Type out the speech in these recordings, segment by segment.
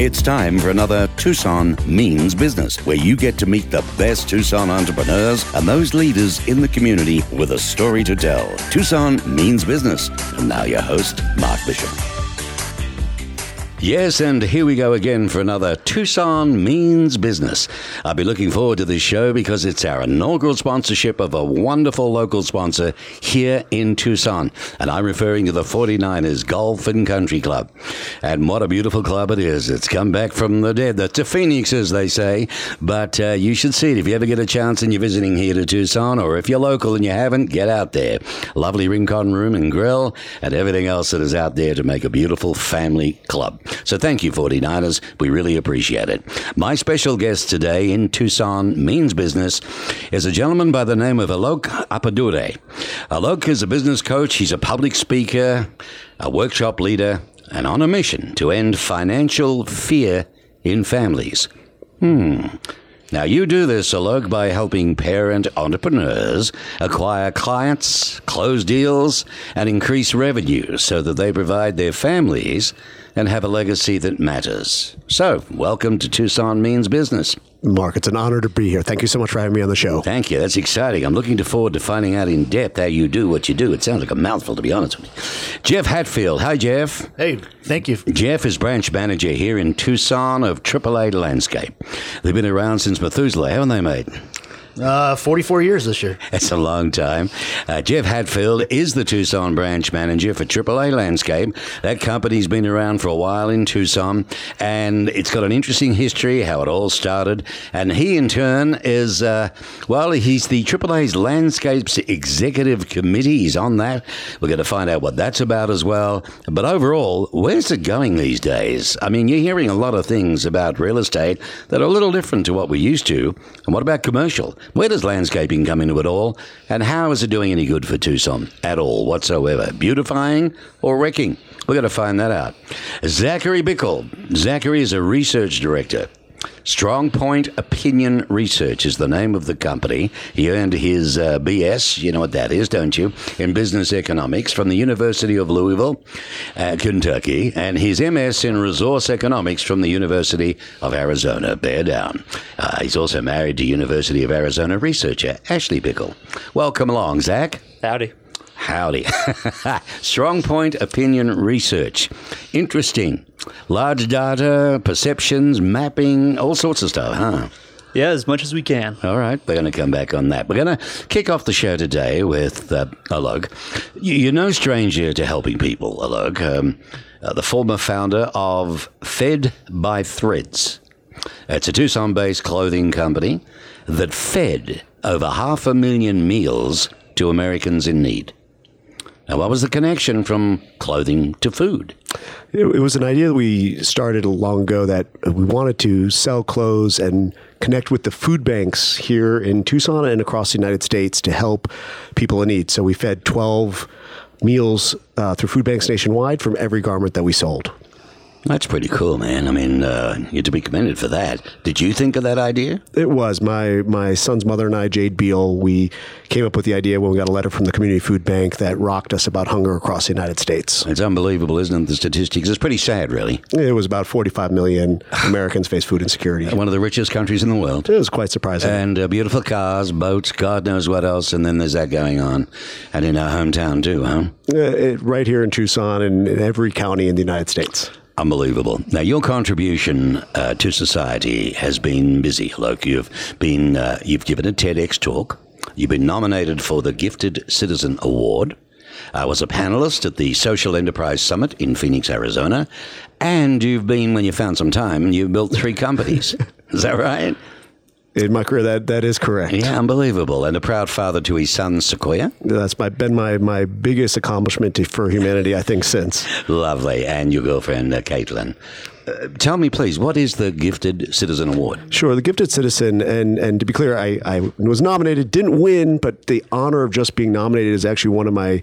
It's time for another Tucson Means Business, where you get to meet the best Tucson entrepreneurs and those leaders in the community with a story to tell. Tucson Means Business. And now your host, Mark Bishop. Yes, and here we go again for another Tucson Means Business. I'll be looking forward to this show because it's our inaugural sponsorship of a wonderful local sponsor here in Tucson. And I'm referring to the 49ers Golf and Country Club. And what a beautiful club it is. It's come back from the dead. That's a phoenix, as they say. But uh, you should see it if you ever get a chance and you're visiting here to Tucson, or if you're local and you haven't, get out there. Lovely Rincon Room and Grill, and everything else that is out there to make a beautiful family club. So thank you, 49ers. We really appreciate it. My special guest today in Tucson Means Business is a gentleman by the name of Alok Appadurai. Alok is a business coach, he's a public speaker, a workshop leader, and on a mission to end financial fear in families. Hmm. Now, you do this, Alok, by helping parent entrepreneurs acquire clients, close deals, and increase revenue so that they provide their families and have a legacy that matters. So, welcome to Tucson Means Business. Mark, it's an honor to be here. Thank you so much for having me on the show. Thank you. That's exciting. I'm looking forward to finding out in depth how you do what you do. It sounds like a mouthful, to be honest with you. Jeff Hatfield. Hi, Jeff. Hey, thank you. Jeff is branch manager here in Tucson of AAA Landscape. They've been around since Methuselah, haven't they, mate? Uh, 44 years this year. That's a long time. Uh, Jeff Hatfield is the Tucson branch manager for AAA Landscape. That company's been around for a while in Tucson, and it's got an interesting history, how it all started. And he, in turn, is, uh, well, he's the AAA's Landscapes Executive Committee. He's on that. We're going to find out what that's about as well. But overall, where's it going these days? I mean, you're hearing a lot of things about real estate that are a little different to what we're used to. And what about commercial? Where does landscaping come into it all? And how is it doing any good for Tucson at all whatsoever? Beautifying or wrecking? We're going to find that out. Zachary Bickel. Zachary is a research director Strong Point Opinion Research is the name of the company. He earned his uh, BS, you know what that is, don't you, in business economics from the University of Louisville, uh, Kentucky, and his MS in resource economics from the University of Arizona. Bear down. Uh, he's also married to University of Arizona researcher Ashley Bickel. Welcome along, Zach. Howdy. Howdy. Strong Point Opinion Research. Interesting. Large data, perceptions, mapping, all sorts of stuff, huh? Yeah, as much as we can. All right, we're going to come back on that. We're going to kick off the show today with uh, Alok. You're no stranger to helping people, Alok. Um, uh, the former founder of Fed by Threads. It's a Tucson based clothing company that fed over half a million meals to Americans in need. Now, what was the connection from clothing to food? It, it, was an idea that we started long ago that we wanted to sell clothes and connect with the food banks here in Tucson and across the United States to help people in need. So we fed 12 meals uh, through food banks nationwide from every garment that we sold. That's pretty cool, man. I mean, uh, you're to be commended for that. Did you think of that idea? It was my my son's mother and I, Jade Beall. We came up with the idea when we got a letter from the community food bank that rocked us about hunger across the United States. It's unbelievable, isn't it? The statistics. It's pretty sad, really. It was about 45 million Americans face food insecurity. One of the richest countries in the world. It was quite surprising. And uh, beautiful cars, boats, God knows what else. And then there's that going on, and in our hometown too, huh? Uh, it, right here in Tucson and in every county in the United States. Unbelievable. Now, your contribution uh, to society has been busy. Look, you've been uh, you've given a TEDx talk. You've been nominated for the Gifted Citizen Award. I was a panelist at the Social Enterprise Summit in Phoenix, Arizona, and you've been, when you found some time, you built three companies. Is that right? In my career. That that is correct. Yeah, unbelievable. And a proud father to his son Sequoia. That's my been my my biggest accomplishment for humanity, I think, since. Lovely, and your girlfriend uh, Caitlin. Uh, tell me, please, what is the Gifted Citizen Award? Sure, the Gifted Citizen, and and to be clear, I, I was nominated, didn't win, but the honor of just being nominated is actually one of my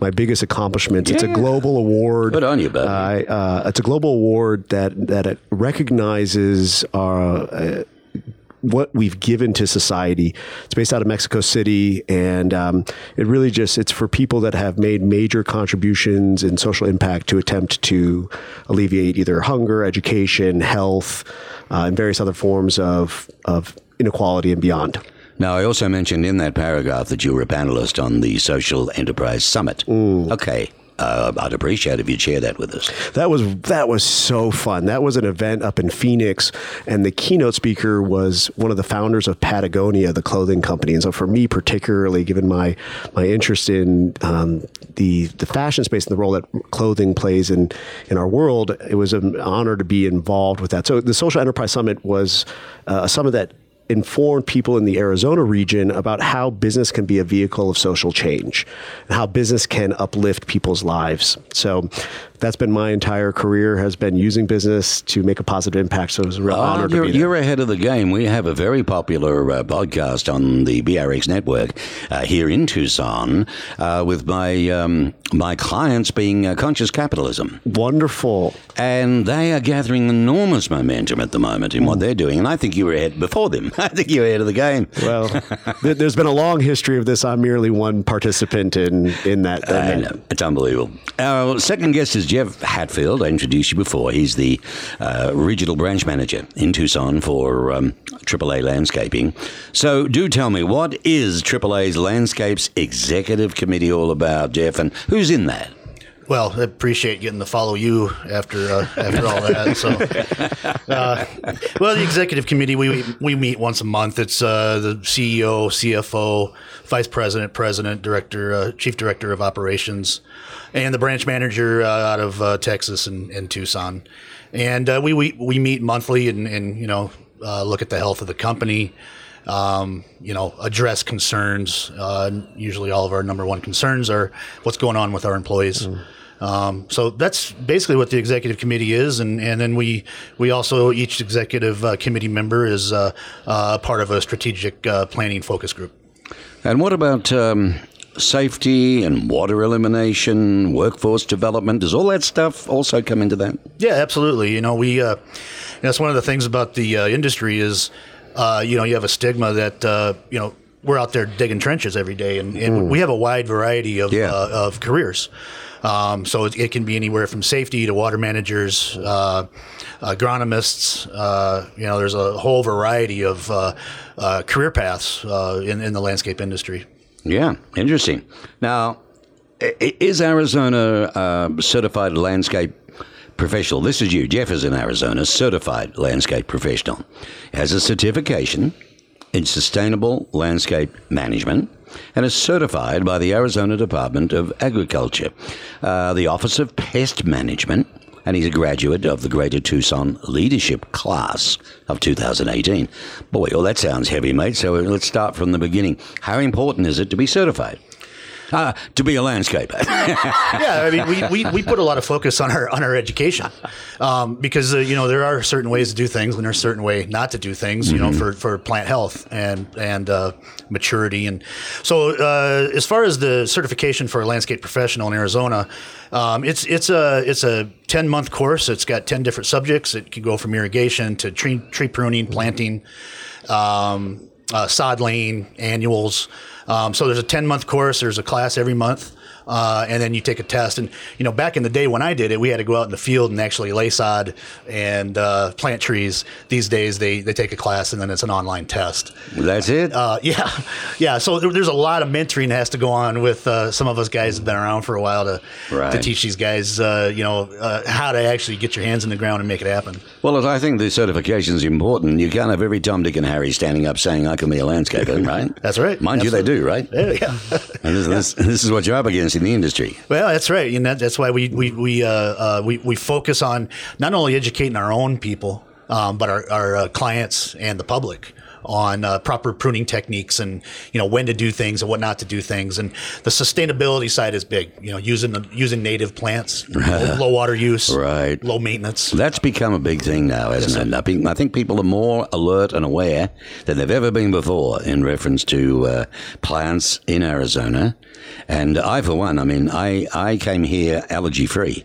my biggest accomplishments. Yeah. It's a global award. Good on you, buddy. Uh, uh, it's a global award that that it recognizes our. What we've given to society. It's based out of Mexico City, and um, it really just it's for people that have made major contributions in social impact to attempt to alleviate either hunger, education, health, uh, and various other forms of of inequality and beyond. Now, I also mentioned in that paragraph that you were a panelist on the Social Enterprise Summit. Okay. Uh, I'd appreciate if you'd share that with us. That was that was so fun. That was an event up in Phoenix, and the keynote speaker was one of the founders of Patagonia, the clothing company. And so, for me, particularly, given my my interest in um, the the fashion space and the role that clothing plays in in our world, it was an honor to be involved with that. So, the Social Enterprise Summit was uh, a summit that informed people in the Arizona region about how business can be a vehicle of social change and how business can uplift people's lives. So that's been my entire career has been using business to make a positive impact. So it was a real Oh, honor to you're, be there. you're ahead of the game. We have a very popular uh, podcast on the BRX network uh, here in Tucson uh, with my um, my clients being uh, Conscious Capitalism. Wonderful. And they are gathering enormous momentum at the moment in what they're doing. And I think you were ahead before them. I think you were ahead of the game. Well, there- there's been a long history of this. I'm merely one participant in in that. I know. It's unbelievable. Our second guest is Jeff Hatfield. I introduced you before. He's the uh, regional branch manager in Tucson for um, AAA Landscaping. So do tell me, what is AAA's Landscapes Executive Committee all about, Jeff, and who's in that? Well, I appreciate getting to follow you after uh, after all that. So, uh, well, the executive committee we we meet once a month. It's uh, the CEO, CFO, vice president, president, director, uh, chief director of operations, and the branch manager uh, out of uh, Texas and, and Tucson. And uh, we, we we meet monthly and, and you know uh, look at the health of the company. Um, you know, address concerns. Uh, usually, all of our number one concerns are what's going on with our employees. Um, so that's basically what the executive committee is, and, and then we we also each executive uh, committee member is uh, uh, part of a strategic uh, planning focus group. And what about um, safety and water elimination, workforce development? Does all that stuff also come into that? Yeah, absolutely. You know, we uh, that's one of the things about the uh, industry is, uh, you know, you have a stigma that uh, you know we're out there digging trenches every day, and, and we have a wide variety of Yeah. uh, of careers. Um, so it, it can be anywhere from safety to water managers, uh, agronomists. Uh, you know, there's a whole variety of uh, uh, career paths uh, in, in the landscape industry. Yeah, interesting. Now, is Arizona uh, certified landscape professional? This is you. Jeff is in Arizona, certified landscape professional. Has a certification in sustainable landscape management and is certified by the Arizona Department of Agriculture, uh, the Office of Pest Management. And he's a graduate of the Greater Tucson Leadership Class of 2018. Boy, well, that sounds heavy, mate. So let's start from the beginning. How important is it to be certified? Uh, to be a landscaper. yeah, I mean, we, we, we put a lot of focus on our on our education um, because uh, you know there are certain ways to do things and there's a certain way not to do things. You know, for, for plant health and and uh, maturity, and so uh, as far as the certification for a landscape professional in Arizona, um, it's it's a it's a ten month course. It's got ten different subjects. It can go from irrigation to tree tree pruning, planting um, uh, sod lane annuals. Um, so there's a 10 month course. There's a class every month. Uh, and then you take a test. And, you know, back in the day when I did it, we had to go out in the field and actually lay sod and uh, plant trees. These days, they, they take a class and then it's an online test. That's it. Uh, yeah. Yeah. So there, there's a lot of mentoring that has to go on with uh, some of us guys that have been around for a while to, Right. to teach these guys, uh, you know, uh, how to actually get your hands in the ground and make it happen. well, I think the certification is important. You can't have every Tom, Dick, and Harry standing up saying, I can be a landscaper, right? That's right. Mind you, they do, right? Yeah. yeah. And this, this, this is what you're up against in the industry. Well, that's right, and that, that's why we we we, uh, uh, we we focus on not only educating our own people, um, but our our uh, clients and the public on uh, proper pruning techniques and you know when to do things and what not to do things. And the sustainability side is big. You know, using the, using native plants, low, low water use, Right. low maintenance. That's become a big thing now, hasn't it? I think, I think people are more alert and aware than they've ever been before in reference to uh, plants in Arizona. And I, for one, I mean, I, I came here allergy free.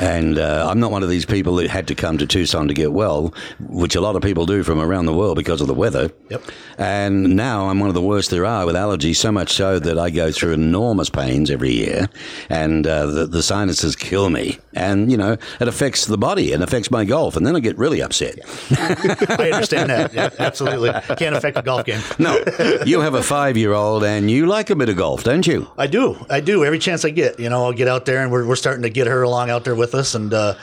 And uh, I'm not one of these people that had to come to Tucson to get well, which a lot of people do from around the world because of the weather. Yep. And now I'm one of the worst there are with allergies, so much so that I go through enormous pains every year, and uh, the, the sinuses kill me. And, you know, it affects the body and affects my golf, and then I get really upset. I understand that. Yeah, absolutely. Can't affect a golf game. No, you have a five year old and you like a bit of golf, don't you? I do. I do. Every chance I get, you know, I'll get out there and we're, we're starting to get her along out there with us. And, uh,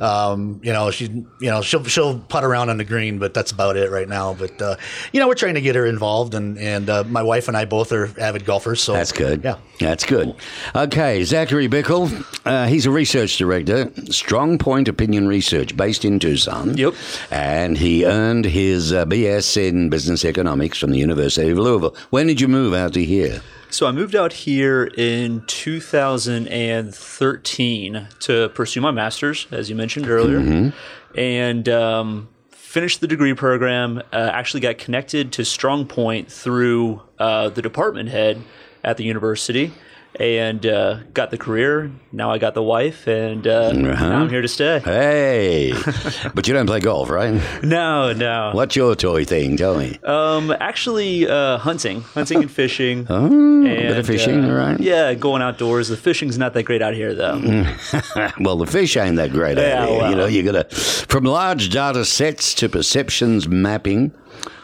um, you know, she, you know, she'll, she'll putt around on the green, but that's about it right now. But, uh, you know, we're trying to get her involved and, and, uh, my wife and I both are avid golfers. So That's good. Yeah. That's good. Okay, Zachary Bickel. Uh, he's a research director, Strong Point Opinion Research, based in Tucson. Yep. And he earned his uh, BS in Business Economics from the University of Louisville. When did you move out to here? So I moved out here in 2013 to pursue my master's, as you mentioned earlier, and um, finished the degree program. Uh, actually, got connected to Strong Point through uh, the department head at the university. And uh, got the career. Now I got the wife, and uh, now I'm here to stay. Hey, but you don't play golf, right? No, no. What's your toy thing? Tell me. Um, actually, uh, hunting, hunting and fishing. Oh, a bit of And, fishing, uh, right. Yeah, going outdoors. The fishing's not that great out here, though. well, the fish ain't that great. Yeah, out here. You know, you got to from large data sets to perceptions mapping.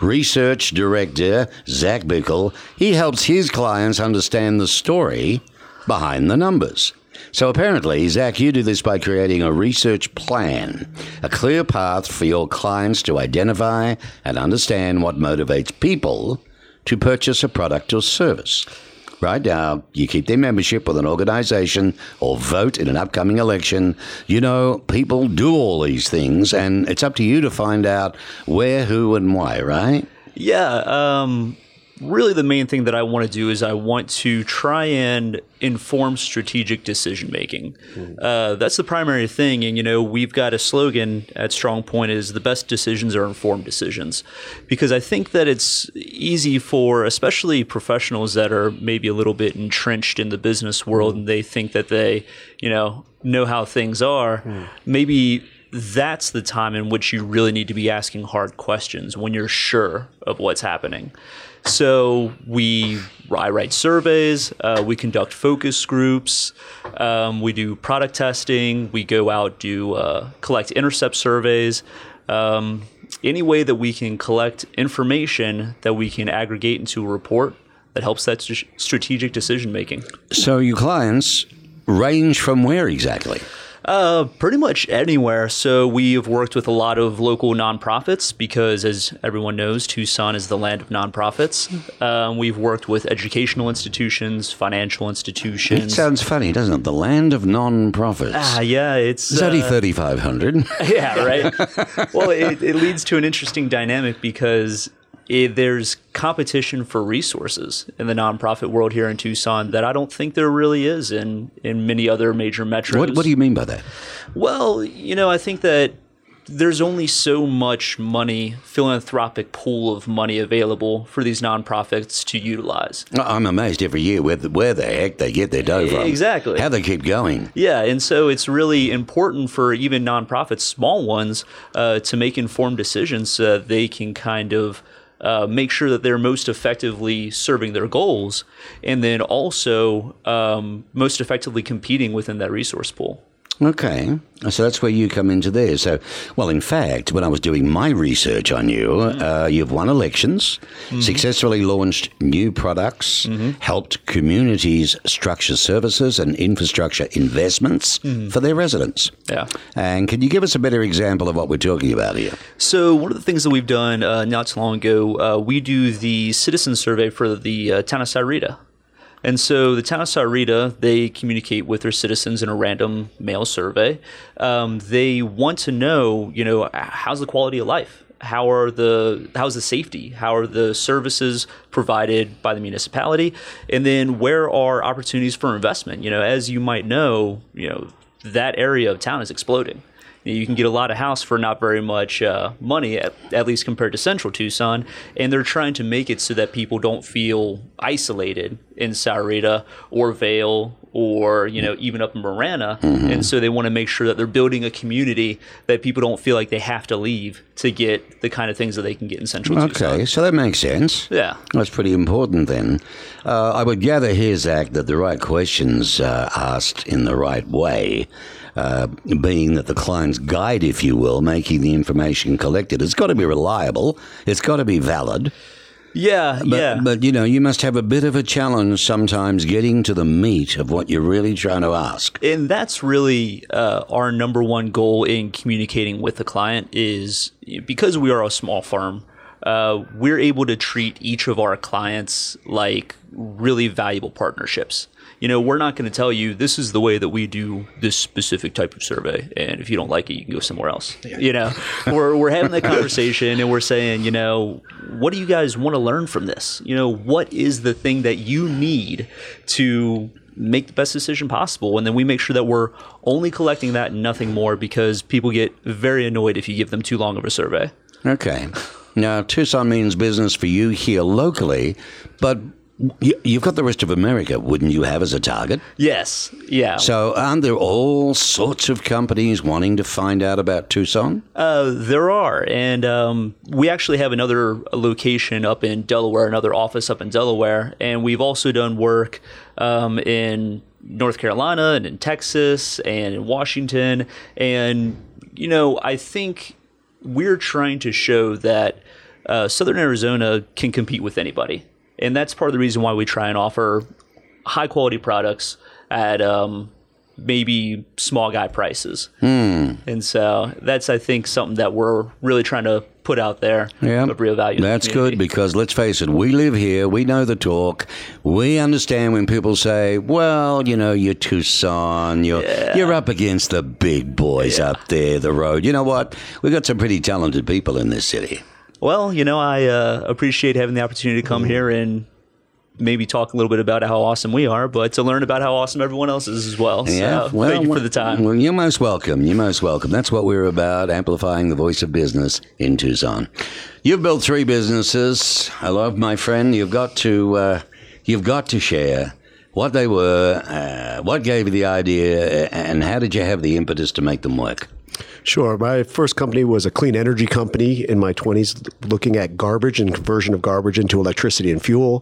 Research director Zach Bickel, he helps his clients understand the story behind the numbers. So apparently, Zach, you do this by creating a research plan, a clear path for your clients to identify and understand what motivates people to purchase a product or service. Right now, you keep their membership with an organization or vote in an upcoming election. You know, people do all these things, and it's up to you to find out where, who, and why, right? Yeah. Um, really, the main thing that I want to do is I want to try and inform strategic decision making. Uh, that's the primary thing. And, you know, we've got a slogan at Strong Point is the best decisions are informed decisions. Because I think that it's easy for, especially professionals that are maybe a little bit entrenched in the business world and they think that they, you know, know how things are. Maybe that's the time in which you really need to be asking hard questions when you're sure of what's happening. So we, I write surveys, uh, we conduct focus groups, um, we do product testing, we go out do uh, collect intercept surveys. Um, any way that we can collect information that we can aggregate into a report that helps that st- strategic decision making. So, your clients range from where exactly? Uh, pretty much anywhere. So we have worked with a lot of local nonprofits because, as everyone knows, Tucson is the land of nonprofits. Um, we've worked with educational institutions, financial institutions. It sounds funny, doesn't it? The land of nonprofits. Ah, yeah, it's it's only uh, 3,500. yeah, right. well, it, it leads to an interesting dynamic because it, there's competition for resources in the nonprofit world here in Tucson that I don't think there really is in in many other major metros. what, what do you mean by that? Well, you know, I think that there's only so much money, philanthropic pool of money available for these nonprofits to utilize. I'm amazed every year where the, where the heck they get their dough from. Exactly. How they keep going. Yeah, and so it's really important for even nonprofits, small ones, uh, to make informed decisions so that they can kind of uh, make sure that they're most effectively serving their goals and then also um, most effectively competing within that resource pool. Okay. So that's where you come into there. So, well, in fact, when I was doing my research on you, uh, you've won elections, successfully launched new products, helped communities structure services and infrastructure investments for their residents. Yeah. And can you give us a better example of what we're talking about here? So one of the things that we've done uh, not too long ago, uh, we do the citizen survey for the uh, town of Sahuarita. And so the town of Sahuarita, they communicate with their citizens in a random mail survey. Um, they want to know, you know, how's the quality of life? How are the how's the safety? How are the services provided by the municipality? And then where are opportunities for investment? You know, as you might know, you know that area of town is exploding. You can get a lot of house for not very much uh, money, at, at least compared to Central Tucson. And they're trying to make it so that people don't feel isolated in Sahuarita or Vail or you know even up in Marana, and so they want to make sure that they're building a community that people don't feel like they have to leave to get the kind of things that they can get in Central Tucson. Okay, so that makes sense. Yeah. That's pretty important then. Uh, I would gather here, Zach, that the right questions uh, asked in the right way, uh, being that the client's guide, if you will, making the information collected, it's got to be reliable, it's got to be valid. Yeah, But, yeah. but, you know, you must have a bit of a challenge sometimes getting to the meat of what you're really trying to ask. and that's really uh, our number one goal in communicating with the client is because we are a small firm uh, we're able to treat each of our clients like really valuable partnerships you know we're not going to tell you this is the way that we do this specific type of survey and if you don't like it you can go somewhere else you know we're, we're having that conversation and we're saying you know what do you guys want to learn from this you know what is the thing that you need to make the best decision possible. And then we make sure that we're only collecting that and nothing more because people get very annoyed if you give them too long of a survey. Okay. Now, Tucson means business for you here locally, but you, you've got the rest of America, wouldn't you have as a target? Yes. Yeah. So, aren't there all sorts of companies wanting to find out about Tucson? Uh, there are, and um, we actually have another location up in Delaware, another office up in Delaware, and we've also done work um, in North Carolina and in Texas and in Washington, and you know, I think we're trying to show that uh, Southern Arizona can compete with anybody, and that's part of the reason why we try and offer high quality products at um, maybe small guy prices. And so that's, I think, something that we're really trying to put out there of real value. That's good because let's face it, we live here, we know the talk, we understand when people say, "Well, you know, you're Tucson, you're you're up against the big boys up there, the road." You know what? We've got some pretty talented people in this city. Well, you know, I uh, appreciate having the opportunity to Mm-hmm. come here and maybe talk a little bit about how awesome we are, but to learn about how awesome everyone else is as well. So thank you for the time. Well, you're most welcome. You're most welcome. That's what we're about, amplifying the voice of business in Tucson. You've built three businesses. I love my friend. You've got to, uh, you've got to share what they were, uh, what gave you the idea, and how did you have the impetus to make them work? Sure. My first company was a clean energy company in my 20s, looking at garbage and conversion of garbage into electricity and fuel.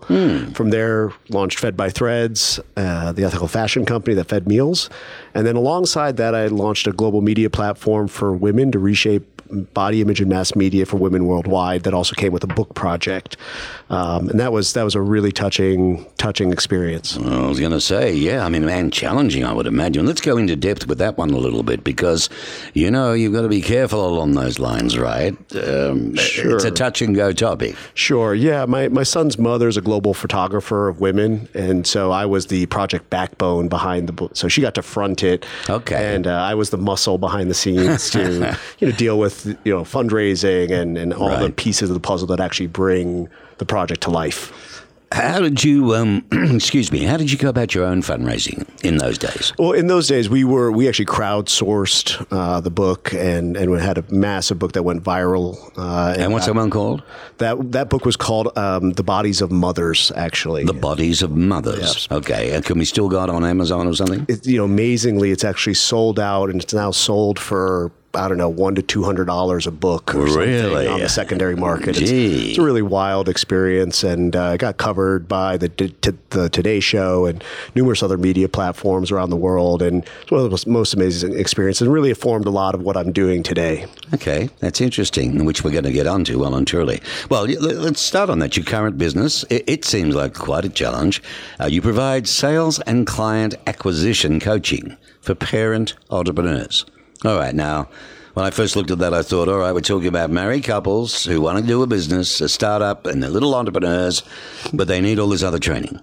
From there, launched Fed by Threads, uh, the ethical fashion company that fed meals. And then alongside that, I launched a global media platform for women to reshape body image and mass media for women worldwide that also came with a book project. Um, and that was that was a really touching touching experience. I was going to say, yeah, I mean, man, challenging, I would imagine. Let's go into depth with that one a little bit because, you know, you've got to be careful along those lines, right? Um, Sure. It's a touch and go topic. Sure. Yeah. My, my son's mother is a global photographer of women. And so I was the project backbone behind the book. So she got to front it. Okay. And uh, I was the muscle behind the scenes to, you know, deal with, you know, fundraising and, and all the pieces of the puzzle that actually bring the project to life. How did you, um, excuse me, how did you go about your own fundraising in those days? Well, in those days, we were we actually crowdsourced uh, the book, and and we had a massive book that went viral. Uh, And what's that one called? that that book was called um, "The Bodies of Mothers." Actually, The Bodies of Mothers. Yes. Okay. And can we still go on Amazon or something? it, you know, amazingly, it's actually sold out, and it's now sold for I don't know one to two hundred dollars a book or Really? on the secondary market. It's, it's a really wild experience, and uh, it got covered by the t- the Today Show and numerous other media platforms around the world, and it's one of the most, most amazing experiences, and really formed a lot of what I'm doing today. Okay, that's interesting, which we're going to get onto well and truly. Well, let- let's start on that. Your current business, it, it seems like quite a challenge. Uh, you provide sales and client acquisition coaching for parent entrepreneurs. All right, now, when I first looked at that, I thought, all right, we're talking about married couples who want to do a business, a startup, and they're little entrepreneurs, but they need all this other training.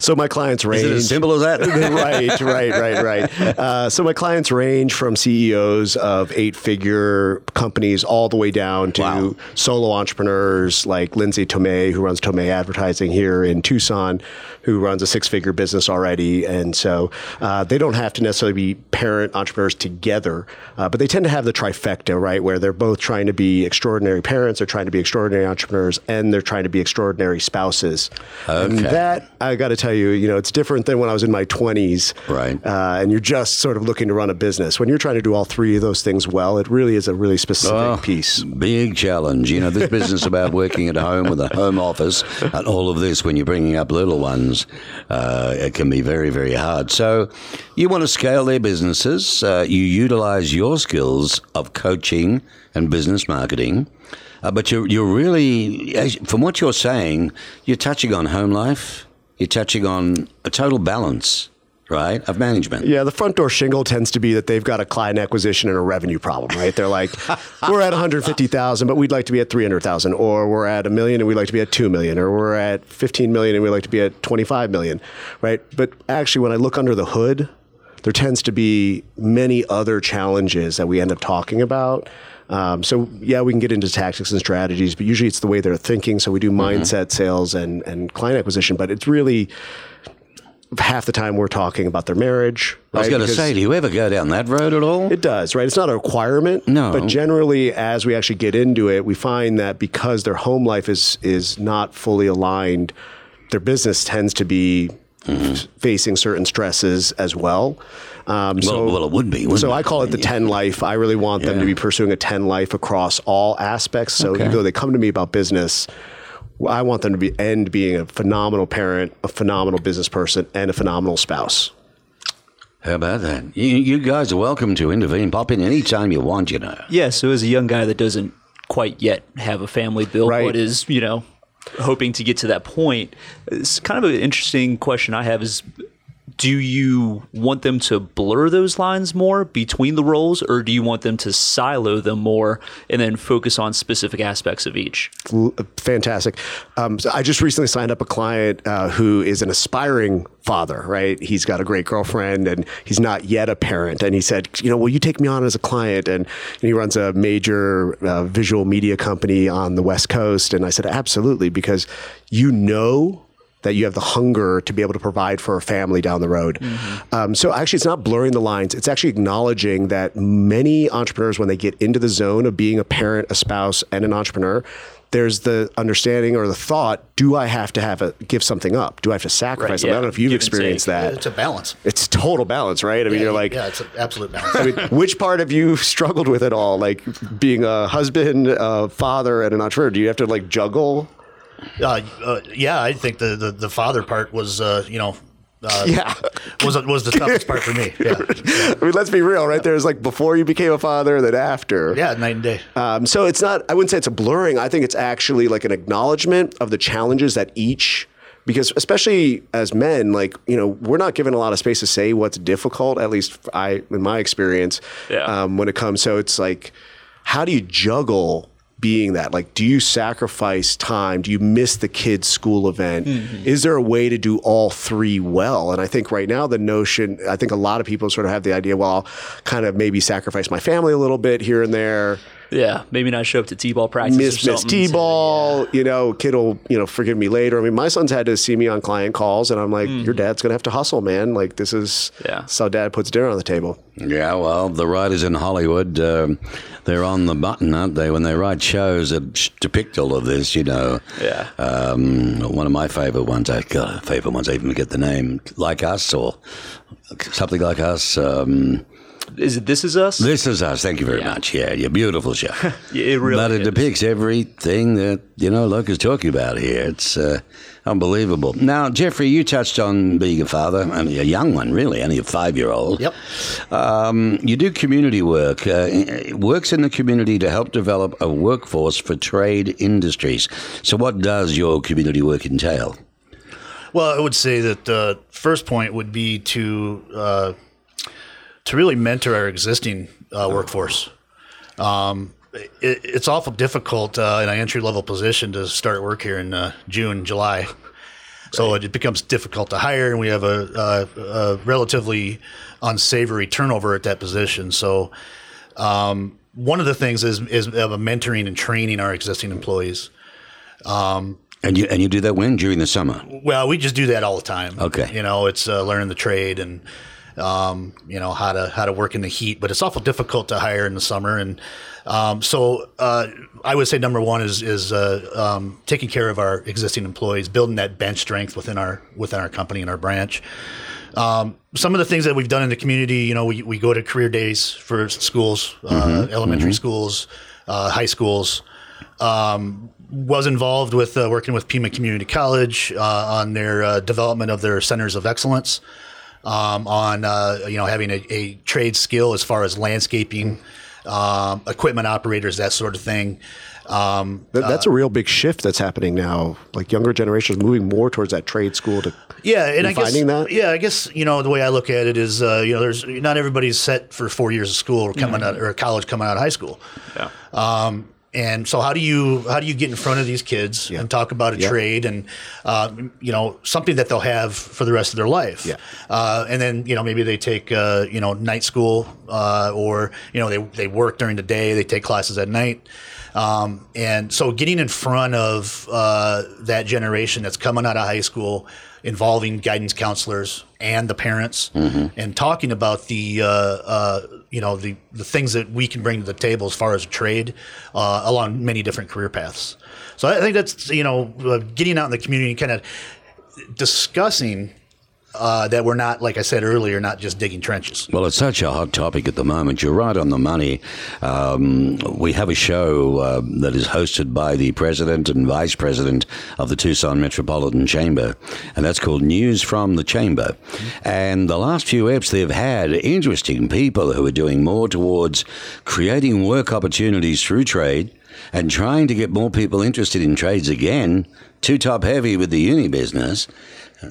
So my clients range. Is it as simple as that? right, right, right, right. Uh, so my clients range from CEOs of eight-figure companies all the way down to Wow. solo entrepreneurs like Lindsay Tomei, who runs Tomei Advertising here in Tucson, who runs a six-figure business already. And so uh, they don't have to necessarily be parent entrepreneurs together, uh, but they tend to have the trifecta, right, where they're both trying to be extraordinary parents, they're trying to be extraordinary entrepreneurs, and they're trying to be extraordinary spouses. Okay. And that I got to tell you, you know, it's different than when I was in my 20s. Right. Uh, and you're just sort of looking to run a business. When you're trying to do all three of those things well, it really is a really specific Oh, piece. Big challenge. You know, this business about working at home with a home office and all of this when you're bringing up little ones, uh, it can be very, very hard. So you want to scale their businesses. Uh, you utilize your skills of coaching and business marketing. Uh, but you're, you're really, from what you're saying, you're touching on home life. You're touching on a total balance, right, of management. Yeah, the front door shingle tends to be that they've got a client acquisition and a revenue problem, right? They're like, we're at 150,000, but we'd like to be at 300,000, or we're at a million and we'd like to be at 2 million, or we're at 15 million and we'd like to be at 25 million, right? But actually, when I look under the hood, there tends to be many other challenges that we end up talking about. Um, so yeah, we can get into tactics and strategies, but usually it's the way they're thinking. So we do mindset sales and, and client acquisition, but it's really half the time we're talking about their marriage. I was going to say, do you ever go down that road at all? it does, right? It's not a requirement. No. But generally, as we actually get into it, we find that because their home life is is not fully aligned, their business tends to be f- facing certain stresses as well. Um, so, well, it would be, So it? I call it the 10 life. I really want them to be pursuing a 10 life across all aspects. So Okay. even though they come to me about business, I want them to be end being a phenomenal parent, a phenomenal business person, and a phenomenal spouse. How about that? You, you guys are welcome to intervene. Pop in anytime you want, you know. Yeah, so as a young guy that doesn't quite yet have a family built, Right. but is, you know, hoping to get to that point, it's kind of an interesting question I have is do you want them to blur those lines more between the roles or do you want them to silo them more and then focus on specific aspects of each? Fantastic. Um, so I just recently signed up a client uh, who is an aspiring father, right? He's got a great girlfriend and he's not yet a parent. And he said, you know, will you take me on as a client? And, and he runs a major uh, visual media company on the West Coast. And I said, absolutely, because you know that you have the hunger to be able to provide for a family down the road. Um, so actually, it's not blurring the lines. It's actually acknowledging that many entrepreneurs, when they get into the zone of being a parent, a spouse, and an entrepreneur, there's the understanding or the thought: Do I have to have a give something up? Do I have to sacrifice Right, something? I don't know if you've Give experienced that. It's a balance. It's total balance, right? I mean, you're like, yeah, it's an absolute balance. I mean, which part have you struggled with at all? Like being a husband, a father, and an entrepreneur. Do you have to like juggle? Uh, uh, yeah, I think the, the, the father part was, uh, you know, uh, Yeah. was was the toughest part for me. Yeah, I mean, let's be real, right? There's like before you became a father, then after. yeah, night and day. Um, so it's not, I wouldn't say it's a blurring. I think it's actually like an acknowledgement of the challenges that each, because especially as men, like, you know, we're not given a lot of space to say what's difficult, at least I, in my experience, Yeah. um, when it comes. So it's like, how do you juggle being that? Like, do you sacrifice time? Do you miss the kid's school event? Mm-hmm. Is there a way to do all three well? And I think right now the notion, I think a lot of people sort of have the idea, well, I'll kind of maybe sacrifice my family a little bit here and there Yeah, maybe not show up to t-ball practice miss or miss something. t-ball you know kid will you know forgive me later i mean my son's had to see me on client calls and i'm like your dad's gonna have to hustle man like this is Yeah. this is how dad puts dinner on the table Yeah, well, the writers in Hollywood, um, they're on the button, aren't they? When they write shows that depict all of this, you know. Yeah. Um, one of my favorite ones, I got favorite ones, I even forget the name, Like Us or something like Us. Um, Is it This Is Us? this is Us. Thank you very Yeah. much. Yeah, your beautiful show. Yeah, it really but it is. depicts everything that, you know, Luke is talking about here. It's uh, unbelievable. Now, Jeffrey, you touched on being a father, I mean, a young one, really, only a five year old. Yep. Um, you do community work, uh, works in the community to help develop a workforce for trade industries. So, what does your community work entail? Well, I would say that the first point would be to uh, to really mentor our existing uh, workforce. Um, it, it's awful difficult uh, in an entry level position to start work here in uh, June, July. So it becomes difficult to hire, and we have a, a, a relatively unsavory turnover at that position. So um, one of the things is is mentoring and training our existing employees. And you and you do that when during the summer? Well, we just do that all the time. Okay. You know, it's uh, learning the trade and um, you know how to how to work in the heat. But it's awful difficult to hire in the summer, and um, so uh, I would say number one is is uh, um, taking care of our existing employees, building that bench strength within our within our company and our branch. Um, some of the things that we've done in the community, you know, we, we go to career days for schools, uh, elementary schools, uh, high schools. Um, was involved with uh, working with Pima Community College uh, on their uh, development of their centers of excellence, um, on uh, you know having a, a trade skill as far as landscaping, um, equipment operators, that sort of thing. Um, That, that's a real big shift that's happening now. Like younger generations moving more towards that trade school to Yeah, and I guess that? yeah, I guess you know the way I look at it is uh, you know there's not everybody's set for four years of school or coming Mm-hmm. out or college coming out of high school. Yeah. Um, and so how do you how do you get in front of these kids and talk about a Yeah. trade and uh, you know something that they'll have for the rest of their life? Yeah. Uh, and then you know maybe they take uh, you know night school uh, or you know they they work during the day they take classes at night. Um, and so getting in front of uh, that generation that's coming out of high school, involving guidance counselors and the parents, and talking about the uh, uh, you know the the things that we can bring to the table as far as trade uh, along many different career paths. So I think that's you know uh, getting out in the community, kind of discussing. Uh, that we're not, like I said earlier, not just digging trenches. Well, it's such a hot topic at the moment. You're right on the money. Um, we have a show uh, that is hosted by the president and vice president of the Tucson Metropolitan Chamber, and that's called News from the Chamber. And the last few eps they've had interesting people who are doing more towards creating work opportunities through trade and trying to get more people interested in trades again. Too top heavy with the uni business.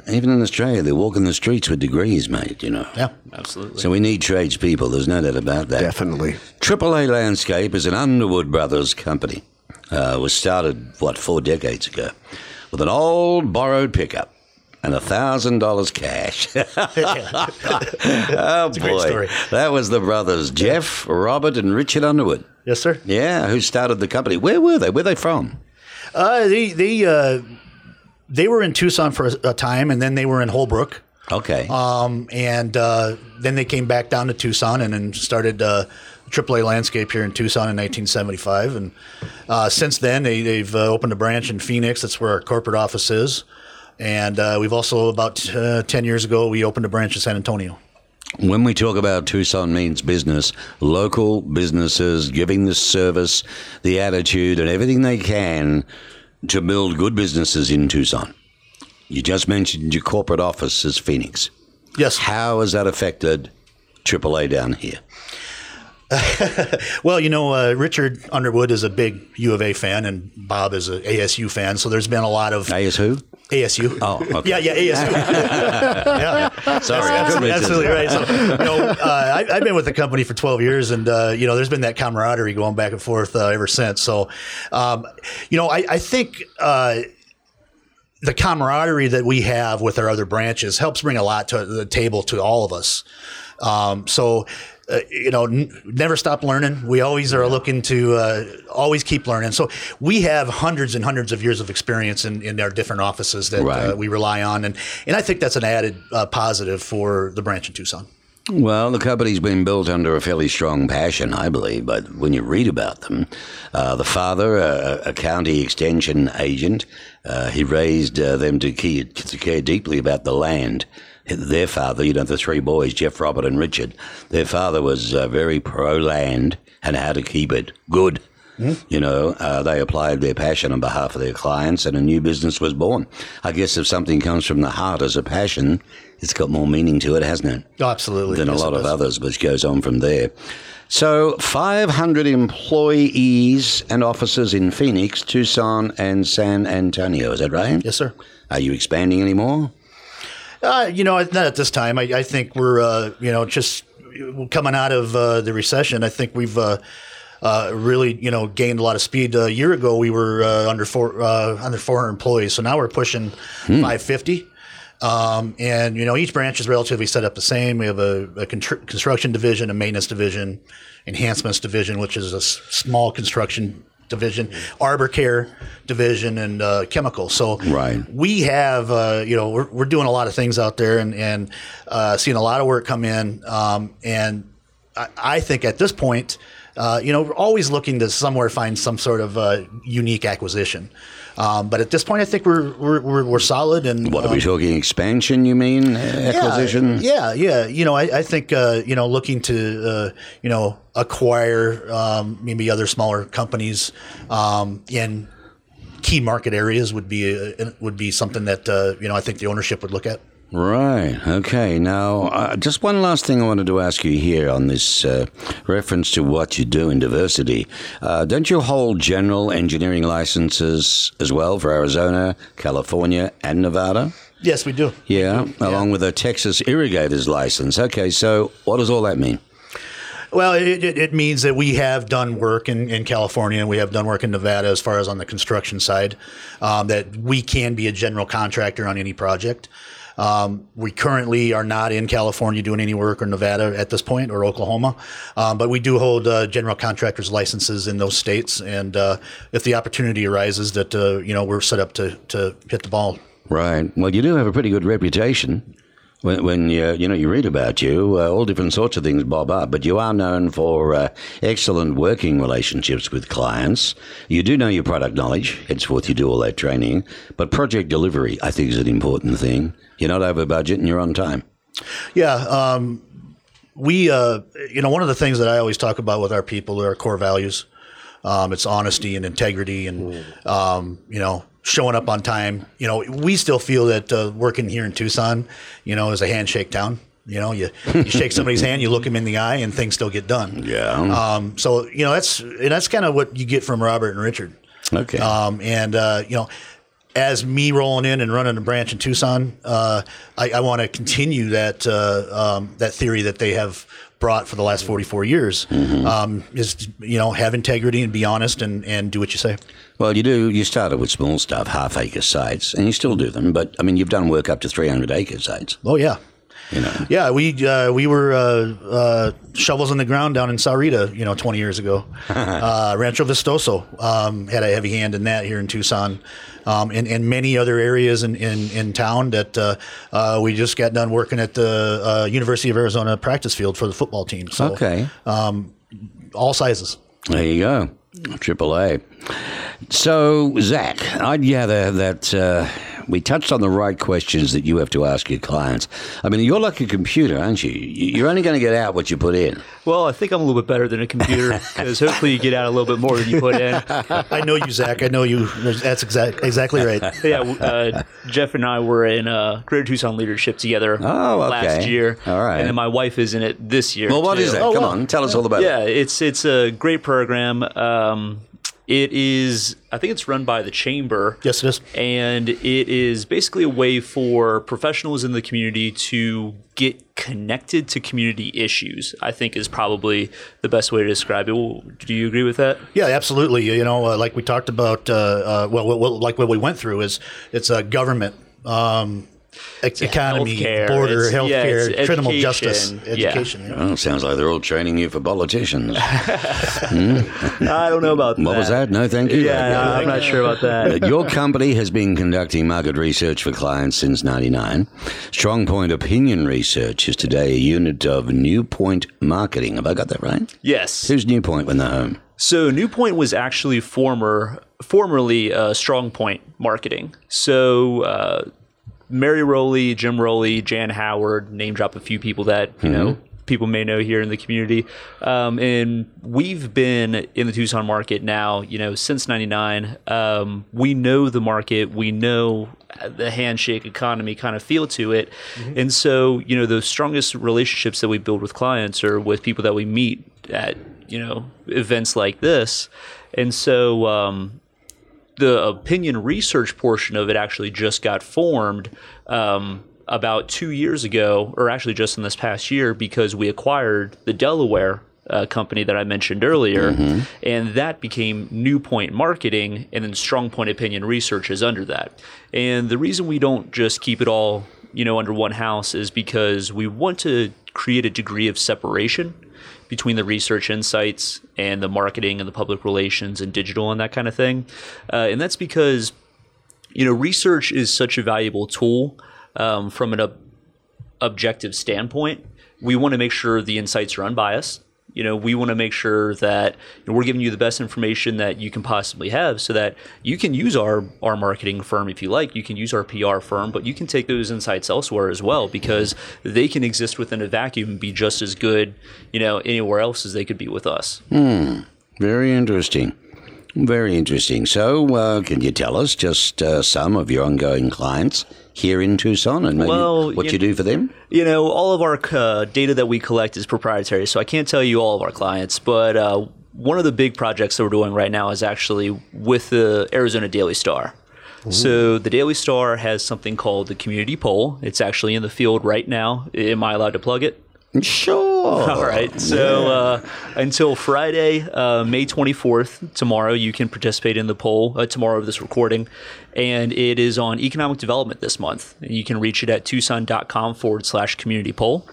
Even in Australia, they're walking the streets with degrees, mate. You know. Yeah. Absolutely. So we need tradespeople. There's no doubt about that. definitely. AAA Landscape is an Underwood Brothers company. Uh, was started what four decades ago, with an old borrowed pickup and a thousand dollars cash. oh boy, great story. that was the brothers Jeff, Robert, and Richard Underwood. Yes, sir. Yeah, who started the company? Where were they? Where they from? Uh, they they uh, they were in Tucson for a, a time, and then they were in Holbrook, Okay. um, and uh, then they came back down to Tucson and then started uh, AAA Landscape here in Tucson in 1975. And uh, since then, they, they've uh, opened a branch in Phoenix. That's where our corporate office is. And uh, we've also about uh, 10 years ago we opened a branch in San Antonio. When we talk about Tucson means business, local businesses giving the service, the attitude, and everything they can to build good businesses in Tucson. You just mentioned your corporate office is Phoenix. Yes. How has that affected AAA down here? Well, you know, uh, Richard Underwood is a big U of A fan, and Bob is a ASU fan. So there's been a lot of ASU. ASU. Oh, okay. Yeah, yeah, ASU. yeah. Sorry, absolutely, absolutely right. So, you know, uh, I, I've been with the company for 12 years, and uh, you know, there's been that camaraderie going back and forth uh, ever since. So, um, you know, I, I think. Uh, the camaraderie that we have with our other branches helps bring a lot to the table to all of us. Um, so, uh, you know, n- never stop learning. We always are looking to uh, always keep learning. So we have hundreds and hundreds of years of experience in, in our different offices that Right. uh, we rely on, and and I think that's an added uh, positive for the branch in Tucson. Well, the company's been built under a fairly strong passion, I believe. But when you read about them, uh, the father, a, a county extension agent, uh, he raised uh, them to care, to care deeply about the land. Their father, you know, the three boys, Jeff, Robert, and Richard, their father was uh, very pro land and how to keep it good. You know, uh, they applied their passion on behalf of their clients, and a new business was born. I guess if something comes from the heart as a passion, it's got more meaning to it, hasn't it? Oh, absolutely. than a Yes, it lot of others, which goes on from there. So, 500 employees and offices in Phoenix, Tucson, and San Antonio. Is that right? Yes, sir. Are you expanding anymore? Uh, you know, not at this time. I, I think we're, uh, you know, just coming out of uh, the recession. I think we've uh, uh, really, you know, gained a lot of speed. a year ago, we were uh, under four, uh, under 400 employees. So now we're pushing 550. Um, and you know, each branch is relatively set up the same. We have a, a contr- construction division, a maintenance division, enhancements division, which is a s- small construction division, Arbor Care division, and uh, chemical. So Right. we have, uh, you know, we're, we're doing a lot of things out there and, and uh, seeing a lot of work come in. Um, and I, I think at this point, uh, you know, we're always looking to somewhere find some sort of uh, unique acquisition. Um, but at this point, I think we're we're, we're, we're solid. And What are um, we talking? Expansion? You mean Uh, acquisition? yeah, yeah. You know, I, I think uh, you know looking to uh, you know acquire um, maybe other smaller companies um, in key market areas would be uh, would be something that uh, you know I think the ownership would look at. Right. Okay. Now, uh, just one last thing I wanted to ask you here on this uh, reference to what you do in diversity. Uh, don't you hold general engineering licenses as well for Arizona, California, and Nevada? Yes, we do. Yeah, along with a Texas irrigators license. Okay, so what does all that mean? Well, it, it, it means that we have done work in, in California and we have done work in Nevada as far as on the construction side, um, that we can be a general contractor on any project. Um, we currently are not in California doing any work or Nevada at this point or Oklahoma, um, but we do hold uh, general contractors licenses in those states. And uh, if the opportunity arises, that uh, you know we're set up to to hit the ball. Right. Well, you do have a pretty good reputation. When, when you, you know you read about you, uh, all different sorts of things bob up. But you are known for uh, excellent working relationships with clients. You do know your product knowledge, henceforth you do all that training. But project delivery, I think, is an important thing. You're not over budget and you're on time. Yeah. Um, we, uh, you know, one of the things that I always talk about with our people are our core values. Um, it's honesty and integrity and, um, you know, showing up on time. You know, we still feel that uh, working here in Tucson, you know, is a handshake town. You know, you, you shake somebody's hand, you look them in the eye, and things still get done. Yeah. Um, so you know that's and that's kind of what you get from Robert and Richard. Okay. Um, and uh, you know, as me rolling in and running a branch in Tucson, uh, I, I want to continue that uh, um, that theory that they have brought for the last 44 years. Um, is you know have integrity and be honest and, and do what you say. well, you do. You started with small stuff, half acre sites, and you still do them. But I mean, you've done work up to 300 acre sites. Oh yeah. You know. Yeah, we uh, we were uh, uh, shovels in the ground down in Sahuarita, you know, 20 years ago. uh, Rancho Vistoso um, had a heavy hand in that here in Tucson, um, and, and many other areas in, in, in town that uh, uh, we just got done working at the uh, University of Arizona practice field for the football team. So Okay. all sizes. There you go. Triple A. So, Zach, I gather that uh, we touched on the right questions that you have to ask your clients. I mean, you're like a computer, aren't you? You- You're only going to get out what you put in. Well, I think I'm a little bit better than a computer because hopefully you get out a little bit more than you put in. I know you, Zach. I know you. That's exact, exactly right. yeah, uh, Jeff and I were in uh, Greater Tucson Leadership together Oh, okay. last year. All right. And then my wife is in it this year. Well, what too. is that? Oh, Come wow. on, tell us all about Yeah, it. Yeah, it's it's a great program. Um, it is, I think it's run by the chamber. Yes, it is. And it is basically a way for professionals in the community to get connected to community issues. I think is probably the best way to describe it. Well, Do you agree with that? Yeah, absolutely. You know, uh, like we talked about, uh, uh, well, well, like what we went through is it's a government, um, economy, healthcare, border, it's- yeah, healthcare, it's criminal education, justice, education. yeah. Oh, sounds like they're all training you for politicians. I don't know about that. What was that? No, thank you. Yeah, no, I'm not sure about that. Uh, Your company has been conducting market research for clients since 99. StrongPoint Opinion Research is today a unit of New Point Marketing. Have I got that right? Yes. Who's New Point when they're home? So New Point was actually former, formerly uh, Strong Point Marketing. So uh, Mary Rowley, Jim Rowley, Jan Howard, name drop a few people that you know people may know here in the community. Um, and we've been in the Tucson market now, you know, since '99. Um, we know the market. We know the handshake economy kind of feel to it. And so, you know, the strongest relationships that we build with clients are with people that we meet at, you know, events like this. And so, um, the opinion research portion of it actually just got formed um, about two years ago, or actually just in this past year, because we acquired the Delaware uh, company that I mentioned earlier, and that became New Point Marketing, and then Strong Point Opinion Research is under that. And the reason we don't just keep it all, you know, under one house is because we want to create a degree of separation between the research insights and the marketing and the public relations and digital and that kind of thing. Uh, and that's because you know research is such a valuable tool um, from an ob- objective standpoint. We want to make sure the insights are unbiased. You know, we want to make sure that you know, we're giving you the best information that you can possibly have, so that you can use our our marketing firm if you like. You can use our PR firm, but you can take those insights elsewhere as well because they can exist within a vacuum and be just as good, you know, anywhere else as they could be with us. Hmm. Very interesting. Very interesting. So, uh, can you tell us just uh, some of your ongoing clients here in Tucson and maybe Well, what you- you do for them? You know, all of our uh, data that we collect is proprietary, so I can't tell you all of our clients. But uh, one of the big projects that we're doing right now is actually with the Arizona Daily Star. So the Daily Star has something called the Community Poll. It's actually in the field right now. Am I allowed to plug it? Sure. All right. So uh, until Friday, uh, May 24th, tomorrow, you can participate in the poll, uh, tomorrow of this recording. And it is on economic development this month. You can reach it at tucson.com forward slash community poll.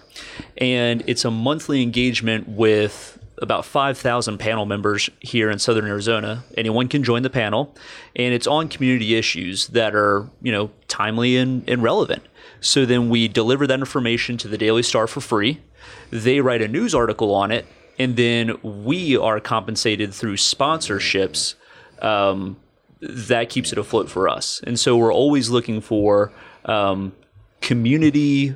And it's a monthly engagement with about 5,000 panel members here in Southern Arizona. Anyone can join the panel, and it's on community issues that are, you know, timely and, and relevant. So then we deliver that information to the Daily Star for free. They write a news article on it, and then we are compensated through sponsorships. Um, that keeps it afloat for us. And so we're always looking for um, community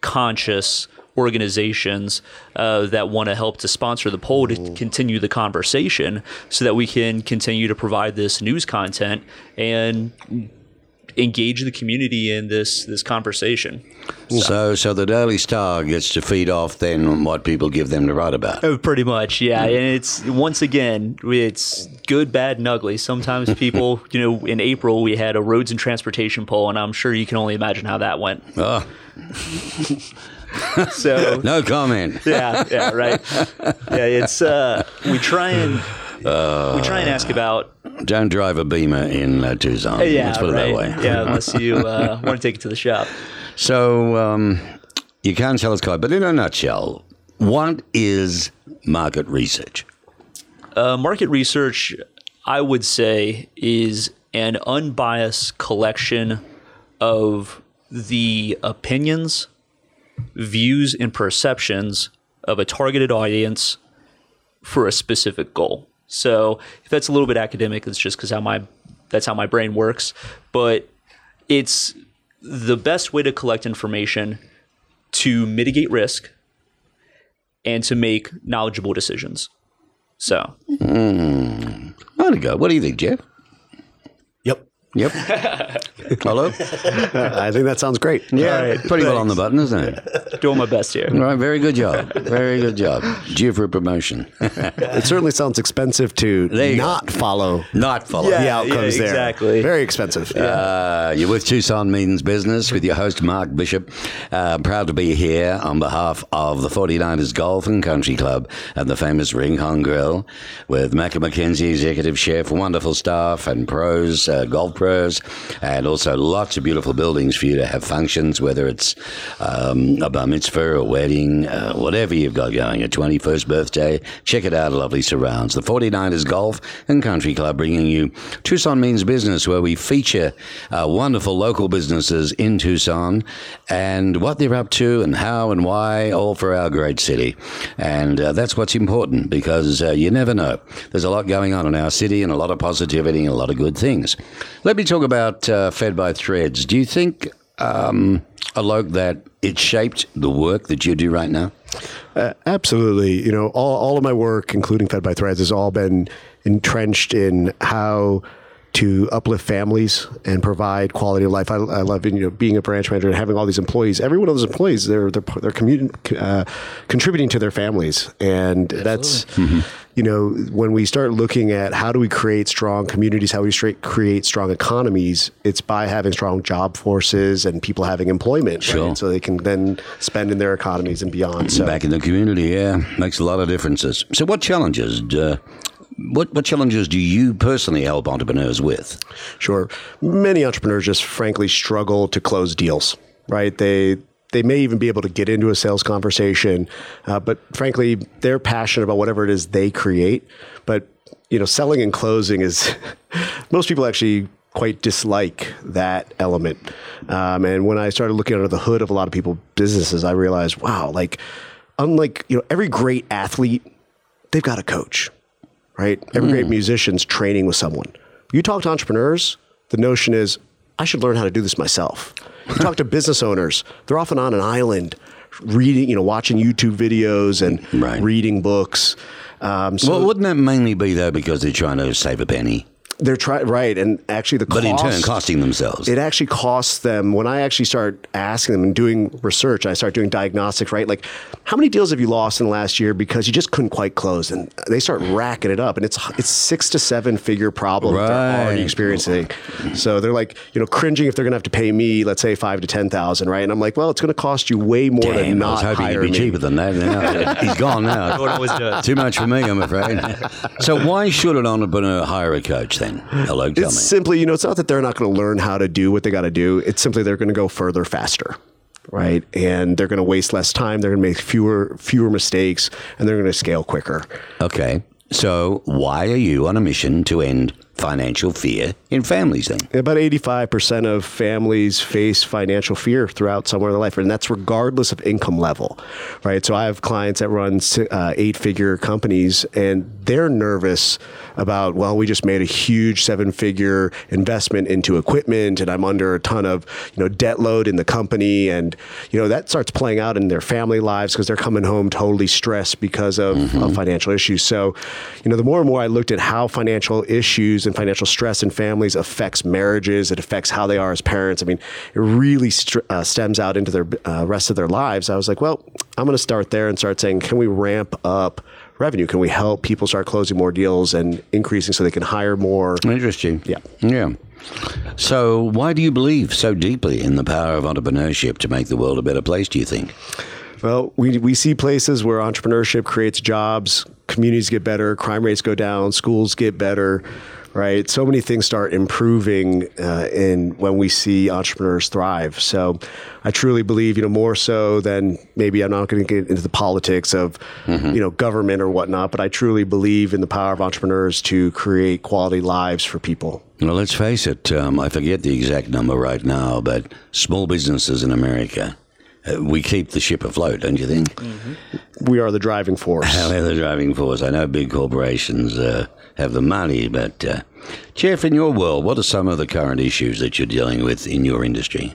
conscious organizations uh, that want to help to sponsor the poll to continue the conversation so that we can continue to provide this news content and engage the community in this this conversation. So, so the Daily Star gets to feed off then what people give them to write about. Oh, pretty much, yeah. And it's once again, it's good, bad, and ugly. Sometimes people, you know, in April we had a roads and transportation poll, and I'm sure you can only imagine how that went. Oh, So no comment. yeah, yeah, right. Yeah, it's uh, we try and uh, we try and ask about Don't drive a Beamer in uh, Tucson. yeah, Let's put it that way. Yeah, unless you uh, want to take it to the shop. So um, you can't tell us quite, but in a nutshell, what is market research? Uh, market research, I would say, is an unbiased collection of the opinions, views, and perceptions of a targeted audience for a specific goal. So if that's a little bit academic, it's just because how my that's how my brain works. But it's the best way to collect information to mitigate risk and to make knowledgeable decisions. So There to go. What do you think, Jeff? Yep. Yep. Hello? I think that sounds great. Yeah, pretty well on the button, isn't it? doing my best here. All right, very good job. Very good job. Due for promotion. It certainly sounds expensive to There you go. not follow Not follow. the Yeah, outcomes there. exactly. Very expensive. Uh, you're with Tucson Means Business with your host, Mark Bishop. Uh, proud to be here on behalf of the 49ers Golf and Country Club and the famous Ring Hong Grill with Macca McKenzie, executive chef, wonderful staff and pros, uh, golf pros, and also lots of beautiful buildings for you to have functions, whether it's um, a bar mitzvah, a wedding, uh, whatever you've got going, a 21st birthday. Check it out, lovely surrounds. The 49ers Golf and Country Club bringing you Tucson Means Business, where we feature uh, wonderful local businesses in Tucson and what they're up to and how and why, all for our great city. And uh, that's what's important because uh, you never know. There's a lot going on in our city and a lot of positivity and a lot of good things. Let me talk about uh, Fed by Threads. Do you think, um, Alok, that it shaped the work that you do right now? Uh, absolutely. You know, all, all of my work, including Fed by Threads, has all been entrenched in how to uplift families and provide quality of life. I, I love you know being a branch manager and having all these employees. Every one of those employees, they're they're they're commu- uh, contributing to their families, and that's you know when we start looking at how do we create strong communities, how we straight create strong economies. It's by having strong job forces and people having employment, Sure. right? so they can then spend in their economies and beyond. So Back in the community, yeah, makes a lot of differences. So, what challenges? Uh, what what challenges do you personally help entrepreneurs with? Sure. Many entrepreneurs just frankly struggle to close deals, right? They they may even be able to get into a sales conversation, uh, but frankly, they're passionate about whatever it is they create. But you know, selling and closing is most people actually quite dislike that element. Um, and when I started looking under the hood of a lot of people businesses, I realized, wow, like unlike you know every great athlete, they've got a coach, right? Every great musician's training with someone. You talk to entrepreneurs, the notion is I should learn how to do this myself. You talk to business owners, they're often on an island reading, you know, watching YouTube videos and Right. reading books. Um, so Well, wouldn't that mainly be though because they're trying to save a penny, they're trying right, and actually the but cost, in turn costing themselves? it actually costs them when I actually start asking them and doing research. I start doing diagnostics, right? Like, how many deals have you lost in the last year because you just couldn't quite close? And they start racking it up, and it's it's six to seven figure problem that they're already experiencing. So they're like, you know, cringing if they're gonna have to pay me, let's say five to ten thousand, right? And I'm like, well, it's gonna cost you way more to Damn, I not was hoping hire it'd be me. cheaper than that. Now, he's gone now. What it always. Too much for me, I'm afraid. So why should an entrepreneur hire a coach then? Hello, tell It's me. simply, you know, it's not that they're not going to learn how to do what they got to do. It's simply they're going to go further faster, right? And they're going to waste less time. They're going to make fewer fewer mistakes, and they're going to scale quicker. Okay. So why are you on a mission to end financial fear in families then? About 85% of families face financial fear throughout somewhere in their life, and that's regardless of income level, right? So I have clients that run uh, eight figure companies, and they're nervous about, well, we just made a huge seven figure investment into equipment, and I'm under a ton of, you know, debt load in the company. And, you know, that starts playing out in their family lives because they're coming home totally stressed because of, of financial issues. So, you know, the more and more I looked at how financial issues and financial stress in families affects marriages, it affects how they are as parents. I mean, it really str- uh, stems out into their uh, rest of their lives. I was like, well, I'm going to start there and start saying, can we ramp up revenue? Can we help people start closing more deals and increasing so they can hire more? Interesting. Yeah. Yeah. So why do you believe so deeply in the power of entrepreneurship to make the world a better place, do you think? Well, we, we see places where entrepreneurship creates jobs, communities get better, crime rates go down, schools get better, right? So many things start improving uh, in when we see entrepreneurs thrive. So I truly believe, you know, more so than maybe I'm not going to get into the politics of, you know, government or whatnot, but I truly believe in the power of entrepreneurs to create quality lives for people. Well, let's face it, um, I forget the exact number right now, but small businesses in America, uh, we keep the ship afloat, don't you think? We are the driving force. How are the driving force? I know big corporations uh, have the money, but uh, Jeff, in your world, what are some of the current issues that you're dealing with in your industry?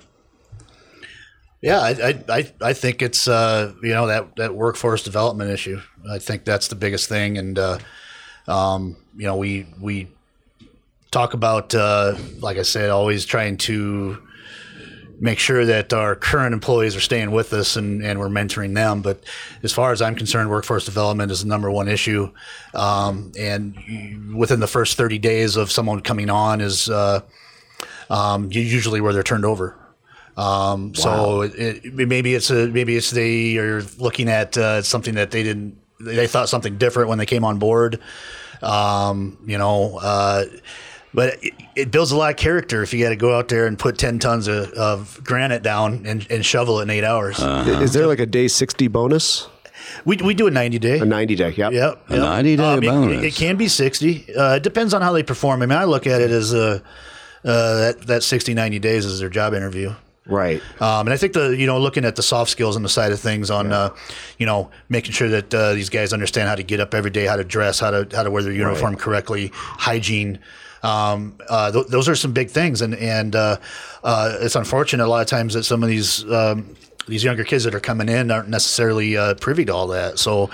Yeah, I, I, I, think it's uh, you know that that workforce development issue. I think that's the biggest thing, and uh, um, you know we we talk about uh, like I said, always trying to make sure that our current employees are staying with us and, and we're mentoring them. But as far as I'm concerned, workforce development is the number one issue. Um, and within the first 30 days of someone coming on is uh, um, usually where they're turned over. Um, So it, it, maybe it's a maybe it's they are looking at uh, something that they didn't they thought something different when they came on board. Um, you know, uh, but it, it builds a lot of character if you got to go out there and put ten tons of, of granite down and, and shovel it in eight hours. Is there like a day 60 bonus? we, we do a ninety day. A 90 day, yep. Yep. A 90-day it- bonus. It, it can be 60. Uh, it depends on how they perform. I mean, I look at it as uh, uh, that, that 60, 90 days is their job interview. Right. Um, and I think the you know looking at the soft skills on the side of things on uh, you know making sure that uh, these guys understand how to get up every day, how to dress, how to how to wear their uniform correctly, hygiene. Um, uh, th- those are some big things, and and uh, uh, it's unfortunate a lot of times that some of these um, these younger kids that are coming in aren't necessarily uh, privy to all that. So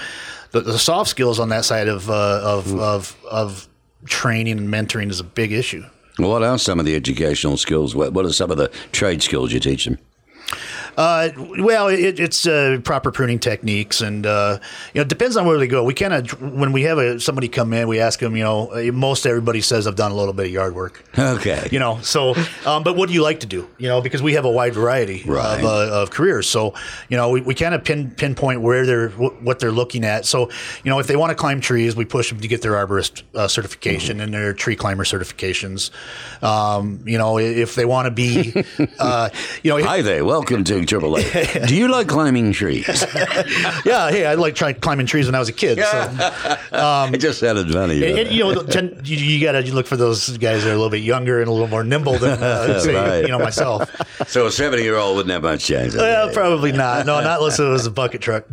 the, the soft skills on that side of uh, of, of of training and mentoring is a big issue. What are some of the educational skills? What, what are some of the trade skills you teach them? Uh, well, it, it's uh, proper pruning techniques, and uh, you know, it depends on where they go. We kind of when we have a, somebody come in, we ask them. You know, uh, most everybody says I've done a little bit of yard work. Okay. You know, so um, but what do you like to do? You know, because we have a wide variety Right. of, uh, of careers. So you know, we, we kind of pin pinpoint where they're wh- what they're looking at. So you know, if they want to climb trees, we push them to get their arborist uh, certification and their tree climber certifications. Um, you know, if they want to be, uh, you know, Hi there. Welcome to Do you like climbing trees? yeah, hey, I like trying climbing trees when I was a kid. So, it just sounded funny. and, you know, ten, you, you got to look for those guys that are a little bit younger and a little more nimble than uh, say, Right. you know myself. so a 70 year old wouldn't have much chance. Well, probably not. No, not unless it was a bucket truck.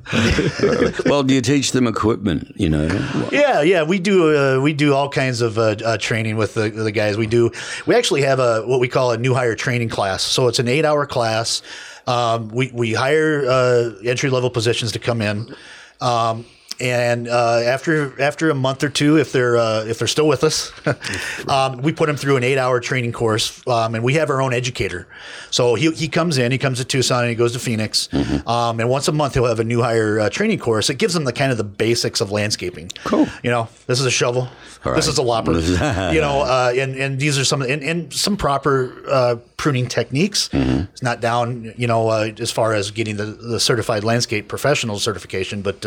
well, do you teach them equipment? You know, Yeah, yeah, we do. Uh, we do all kinds of uh, uh, training with the, the guys. We do. We actually have a what we call a new hire training class. So it's an eight hour class. Um, we we hire uh, entry level positions to come in. Um, and uh, after after a month or two, if they're uh, if they're still with us, um, we put them through an eight hour training course, um, and we have our own educator. So he, he comes in, he comes to Tucson, and he goes to Phoenix, um, and once a month he'll have a new hire uh, training course. It gives them the kind of the basics of landscaping. Cool. You know, this is a shovel. This is a lopper. you know, uh, and and these are some and, and some proper uh, pruning techniques. It's not down, you know, uh, as far as getting the, the certified landscape professional certification, but.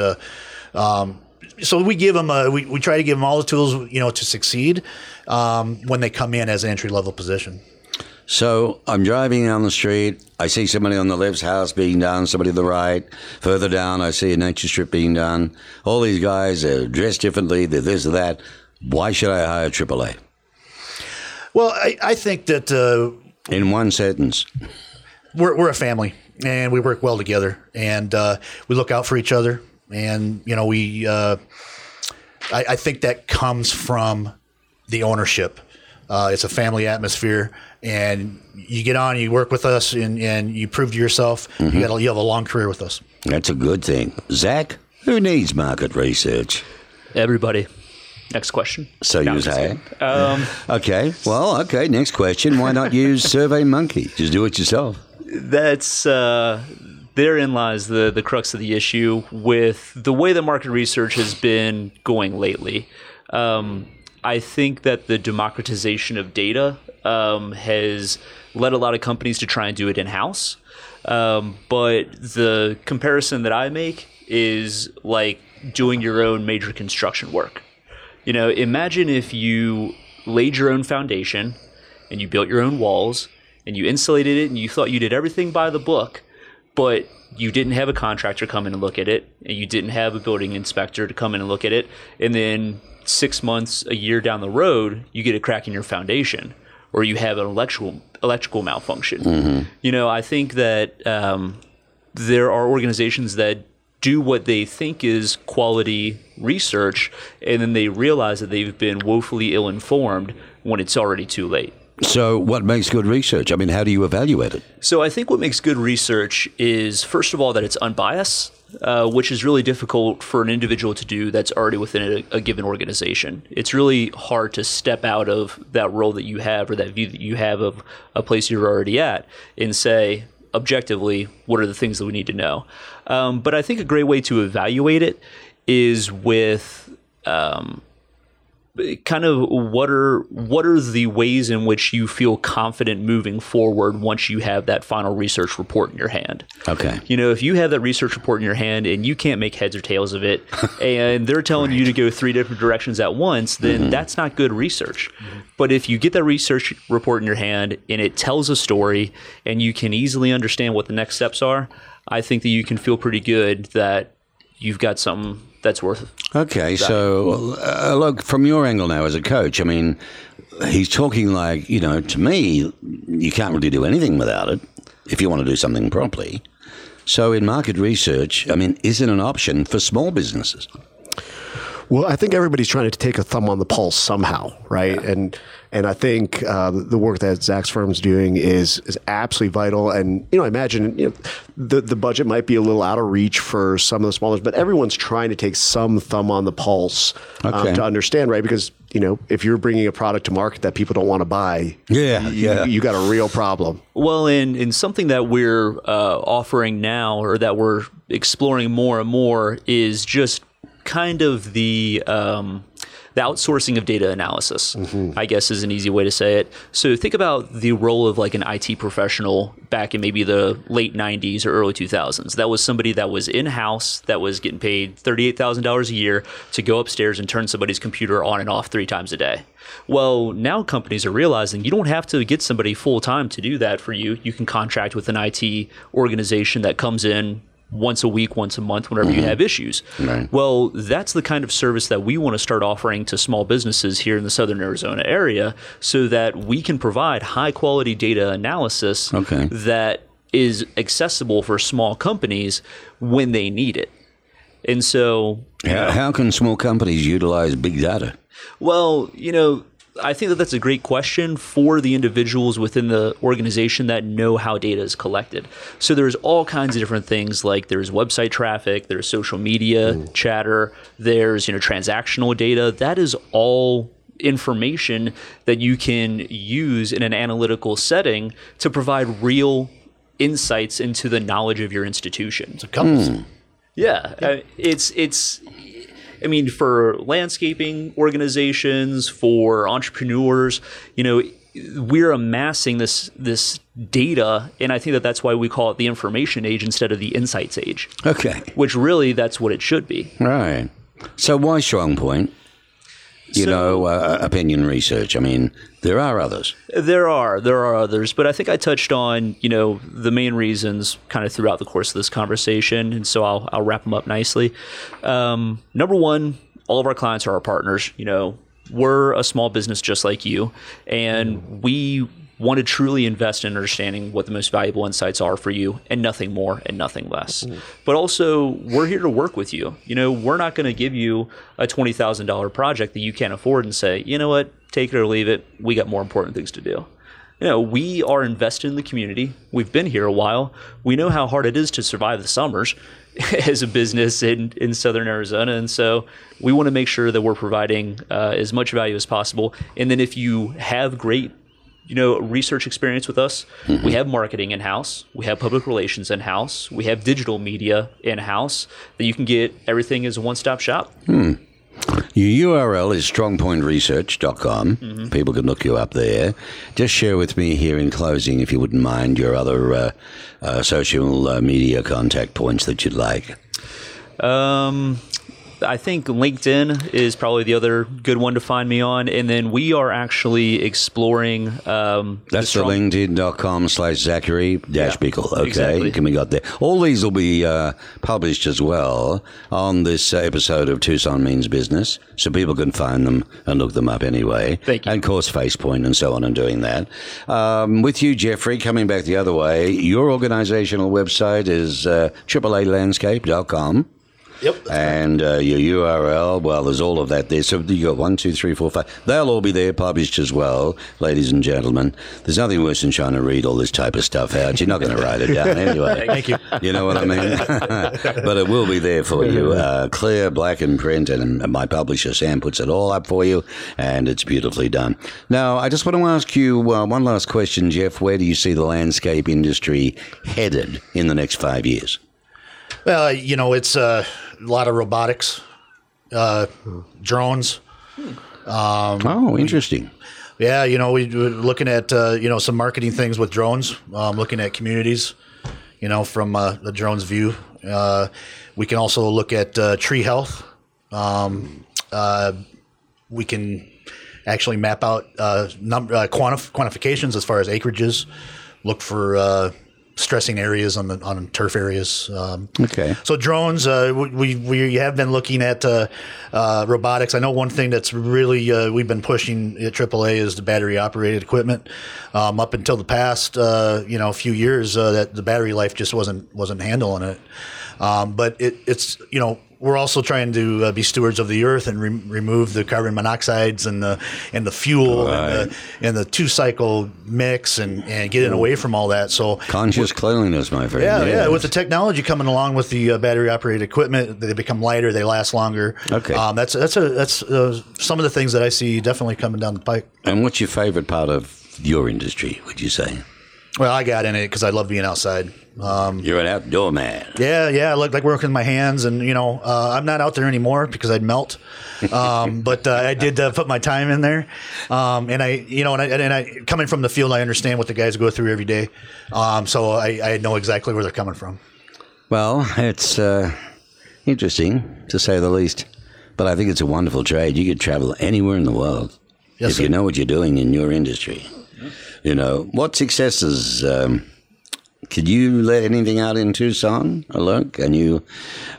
Um, so we give them, uh, we, we try to give them all the tools, you know, to succeed um, when they come in as an entry level position. So I'm driving down the street. I see somebody on the left's house being done, somebody on the right. Further down, I see a nature strip being done. All these guys are dressed differently. They're this or that. Why should I hire AAA? Well, I, I think that uh, In one sentence. we're, we're a family and we work well together and uh, we look out for each other and you know we uh, I, I think that comes from the ownership uh, it's a family atmosphere and you get on you work with us and, and you prove to yourself you got a, you have a long career with us That's a good thing. Zach, who needs market research? Everybody. Next question. So No, you I'm say. Um, Okay. Well, okay. Next question. Why not use Survey Monkey? Just do it yourself. that's uh, therein lies the the crux of the issue with the way the market research has been going lately. Um, I think that the democratization of data um, has led a lot of companies to try and do it in house. Um, but the comparison that I make is like doing your own major construction work. You know, imagine if you laid your own foundation and you built your own walls and you insulated it and you thought you did everything by the book, but you didn't have a contractor come in and look at it and you didn't have a building inspector to come in and look at it. And then six months, a year down the road, you get a crack in your foundation or you have an electrical electrical malfunction. You know, I think that um, there are organizations that do what they think is quality research and then they realize that they've been woefully ill informed when it's already too late. So, what makes good research? I mean, how do you evaluate it? So I think what makes good research is first of all that it's unbiased, uh, which is really difficult for an individual to do that's already within a, a given organization. It's really hard to step out of that role that you have or that view that you have of a place you're already at and say objectively what are the things that we need to know. Um, but I think a great way to evaluate it is with kind of what are what are the ways in which you feel confident moving forward once you have that final research report in your hand. Okay. You know, if you have that research report in your hand and you can't make heads or tails of it, and they're telling you to go three different directions at once, then mm-hmm. that's not good research. But if you get that research report in your hand and it tells a story and you can easily understand what the next steps are, I think that you can feel pretty good that you've got something that's worth it. Okay, so uh, look from your angle now as a coach. I mean, he's talking like you know to me, you can't really do anything without it if you want to do something properly. So, in market research, I mean, is it an option for small businesses? Well, I think everybody's trying to take a thumb on the pulse somehow, right? And and I think uh, the work that Zach's firm's doing is is absolutely vital. And you know, I imagine you know, the the budget might be a little out of reach for some of the smallers, but everyone's trying to take some thumb on the pulse um, to understand, right? Because you know, if you're bringing a product to market that people don't want to buy, Yeah, you, yeah. you got a real problem. Well, in, in something that we're uh, offering now or that we're exploring more and more is just kind of the um, the outsourcing of data analysis, mm-hmm. I guess is an easy way to say it. So think about the role of like an IT professional back in maybe the late 90s or early 2000s. That was somebody that was in house, that was getting paid $38,000 a year to go upstairs and turn somebody's computer on and off three times a day. Well, now companies are realizing you don't have to get somebody full time to do that for you. You can contract with an IT organization that comes in once a week, once a month, whenever you mm-hmm. have issues. Right. Well, that's the kind of service that we want to start offering to small businesses here in the southern Arizona area so that we can provide high quality data analysis Okay. that is accessible for small companies when they need it. And so How, how can small companies utilize big data? well, you know, I think that that's a great question for the individuals within the organization that know how data is collected. So there's all kinds of different things like there's website traffic, there's social media chatter, there's, you know, transactional data. That is all information that you can use in an analytical setting to provide real insights into the knowledge of your institution. It's a couple. Yeah, uh, it's it's. I mean, for landscaping organizations, for entrepreneurs, you know, we're amassing this this data, and I think that that's why we call it the information age instead of the insights age. Okay. Which really, that's what it should be. Right. So why Strong Point? You So- know, uh, opinion research. I mean, there are others. There are there are others, but I think I touched on you know the main reasons kind of throughout the course of this conversation, and so I'll I'll wrap them up nicely. Um, number one, all of our clients are our partners. You know, we're a small business just like you, and we want to truly invest in understanding what the most valuable insights are for you and nothing more and nothing less. But also, we're here to work with you. You know, we're not going to give you a $20,000 project that you can't afford and say, you know what, take it or leave it. We got more important things to do. You know, we are invested in the community. We've been here a while. We know how hard it is to survive the summers as a business in, in southern Arizona. And so we want to make sure that we're providing uh, as much value as possible. And then if you have great you know research experience with us we have marketing in house we have public relations in house we have digital media in house that you can get everything as a one-stop shop Hmm. Your URL is strongpointresearch.com. People can look you up there. Just share with me here in closing, if you wouldn't mind, your other uh, uh, social uh, media contact points that you'd like. Um, I think LinkedIn is probably the other good one to find me on, and then we are actually exploring. Um, That's the, strong- linkedin.com slash Zachary dash Yeah, Bickel. Okay, exactly. can we got there? All these will be uh, published as well on this episode of Tucson Means Business, so people can find them and look them up anyway. Thank you. And of course, FacePoint and so on and doing that. Um, with you, Jeffrey, coming back the other way, your organizational website is uh, AAAlandscape.com. Yep. And uh, your URL, well, there's all of that there. So you got one, two, three, four, five. They'll all be there published as well, ladies and gentlemen. There's nothing worse than trying to read all this type of stuff out. You're not going to write it down anyway. Thank you. You know what I mean? but it will be there for you, uh, clear, black and print, and my publisher Sam puts it all up for you, and it's beautifully done. Now, I just want to ask you uh, one last question, Jeff. Where do you see the landscape industry headed in the next five years? Well, you know, it's uh, a lot of robotics, uh, drones. oh, interesting. Yeah, you know, we, we're looking at uh, you know some marketing things with drones. Um, looking at communities, you know, from uh, the drone's view. Uh, we can also look at uh, tree health. Um, uh, we can actually map out uh, num- uh, quantif- quantifications as far as acreages. Look for uh, stressing areas on the on turf areas. Um, Okay. so drones, uh, we we have been looking at uh, uh, robotics. I know one thing that's really uh, we've been pushing at AAA is the battery operated equipment. Um, up until the past, uh, you know, a few years, uh, that the battery life just wasn't wasn't handling it. Um, but it, it's you know we're also trying to uh, be stewards of the earth and re- remove the carbon monoxides and the and the fuel and, the, and the two cycle mix and, and getting away from all that. So Conscious cleanliness, my friend. yeah, yeah. With the technology coming along with the uh, battery operated equipment, they become lighter, they last longer. Okay. um, that's that's a that's uh, some of the things that I see definitely coming down the pike. And what's your favorite part of your industry, would you say? Well, I got in it because I love being outside. Um, You're an outdoor man. yeah, yeah, I like like working with my hands, and you know, uh, I'm not out there anymore because I'd melt. Um, but uh, I did uh, put my time in there, um, and I, you know, and I, and I, coming from the field, I understand what the guys go through every day. Um, so I, I know exactly where they're coming from. Well, it's uh, interesting to say the least, but I think it's a wonderful trade. You could travel anywhere in the world Yes, if sir. you know what you're doing in your industry. You know what successes. Could you let anything out in Tucson, Alok? Can you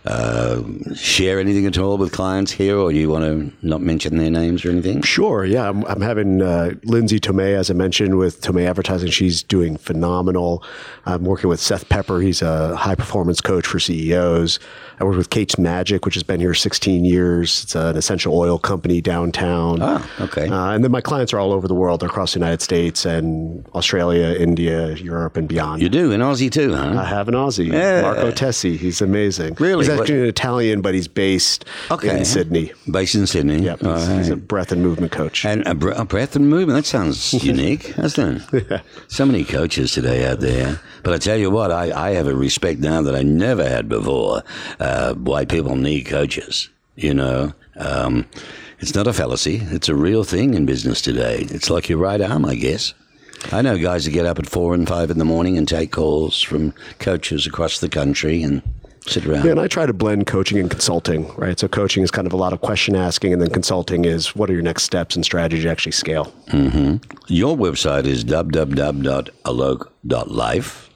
uh, share anything at all with clients here, or do you want to not mention their names or anything? Sure. Yeah, I'm, I'm having uh, Lindsay Tomei, as I mentioned, with Tomei Advertising. She's doing phenomenal. I'm working with Seth Pepper. He's a high performance coach for CEOs. I work with Kate's Magic, which has been here 16 years. It's an essential oil company downtown. Ah, okay. Uh, and then my clients are all over the world, They're across the United States and Australia, India, Europe, and beyond. You do in Aussie too, huh? I have an Aussie, Yeah. Marco Tessi. He's amazing. Really? He's What- actually an Italian, but he's based Okay. in Sydney. Based in Sydney. Yep, All he's, he's a breath and movement coach. And a, br- a breath and movement. That sounds unique, doesn't it? So many coaches today out there. But I tell you what, I, I have a respect now that I never had before. Uh, why people need coaches. You know, um, it's not a fallacy. It's a real thing in business today. It's like your right arm, I guess. I know guys that get up at four and five in the morning and take calls from coaches across the country and sit around. Yeah, and I try to blend coaching and consulting, right? So coaching is kind of a lot of question asking, and then consulting is what are your next steps and strategy to actually scale. Your website is www.alok.life.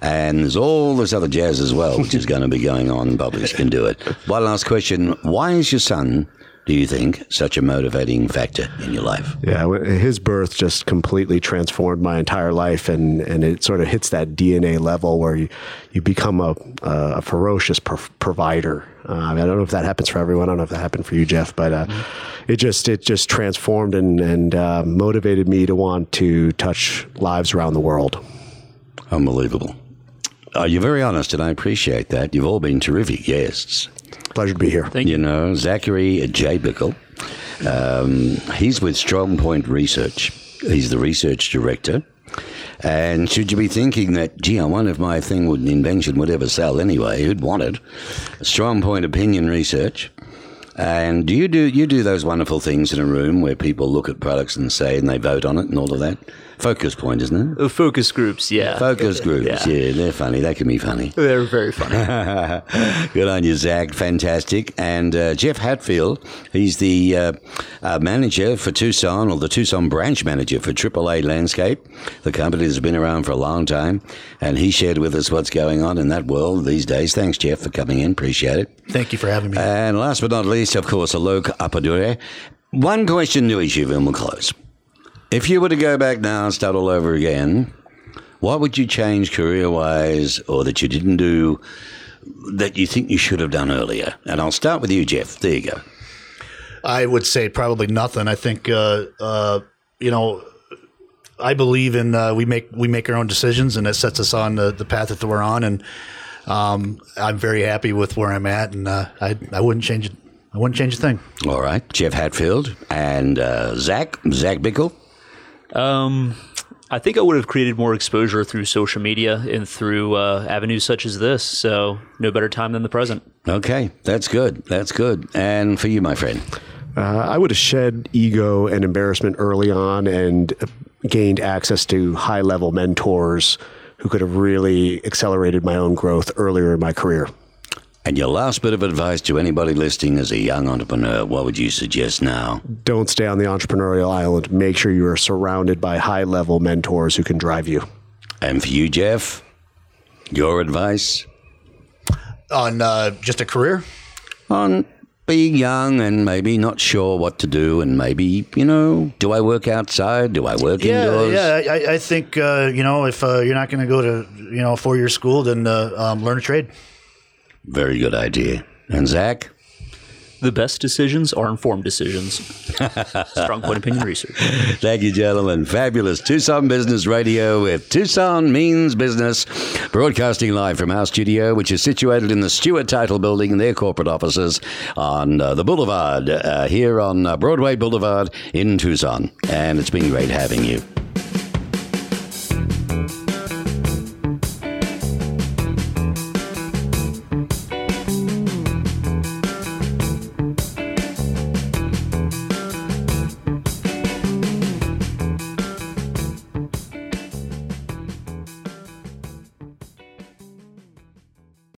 And there's all this other jazz as well, which is going to be going on. Publish can do it. One last question. Why is your son, do you think, such a motivating factor in your life? Yeah, his birth just completely transformed my entire life, and, and it sort of hits that DNA level where you, you become a, a ferocious pro- provider. Uh, I, don't know if that happens for everyone. I don't know if that happened for you, Jeff, but uh, it just it just transformed and and uh, motivated me to want to touch lives around the world. Unbelievable. Uh, you're very honest, and I appreciate that. You've all been terrific guests. Pleasure to be here. Thank You know, Zachary J. Bickel. Um, he's with Strongpoint Research. He's the research director. And should you be thinking that, gee, I wonder if my thing would an invention would ever sell anyway? Who'd want it? Strongpoint Opinion Research. And do you do you do those wonderful things in a room where people look at products and say and they vote on it and all of that? Focus point, isn't it? Uh, Focus groups, yeah. Focus groups, Yeah. yeah, they're funny. They can be funny. They're very funny. Good on you, Zach. Fantastic. And uh, Jeff Hatfield, he's the uh, uh, manager for Tucson, or the Tucson branch manager for AAA Landscape. The company has been around for a long time, and he shared with us what's going on in that world these days. Thanks, Jeff, for coming in. Appreciate it. Thank you for having me. And last but not least, of course, Alok Appadurai. One question to each of you, and we'll close. If you were to go back now and start all over again, what would you change career wise or that you didn't do that you think you should have done earlier? And I'll start with you, Jeff. There you go. I would say probably nothing. I think uh, uh, you know. I believe in uh, we make we make our own decisions, and it sets us on the, the path that we're on. And um, I'm very happy with where I'm at, and uh, I I wouldn't change it. I wouldn't change a thing. All right. Jeff Hatfield and uh, Zach, Zach Bickel. Um, I think I would have created more exposure through social media and through uh, avenues such as this. So, no better time than the present. Okay, that's good. That's good. And for you, my friend. Uh, I would have shed ego and embarrassment early on and gained access to high level mentors who could have really accelerated my own growth earlier in my career. And your last bit of advice to anybody listening as a young entrepreneur, what would you suggest now? Don't stay on the entrepreneurial island. Make sure you are surrounded by high level mentors who can drive you. And for you, Jeff, your advice On uh, just a career, on being young and maybe not sure what to do, and maybe, you know, do I work outside? Do I work yeah, indoors? yeah. I, I think uh, you know if uh, you're not going to go to you know a four year school, then uh, um, learn a trade. Very good idea. And Zach? The best decisions are informed decisions. Strong point opinion research. Thank you, gentlemen. Fabulous. Tucson Business Radio with Tucson Means Business, broadcasting live from our studio, which is situated in the Stewart Title Building in their corporate offices on uh, the Boulevard, uh, here on uh, Broadway Boulevard in Tucson. And it's been great having you.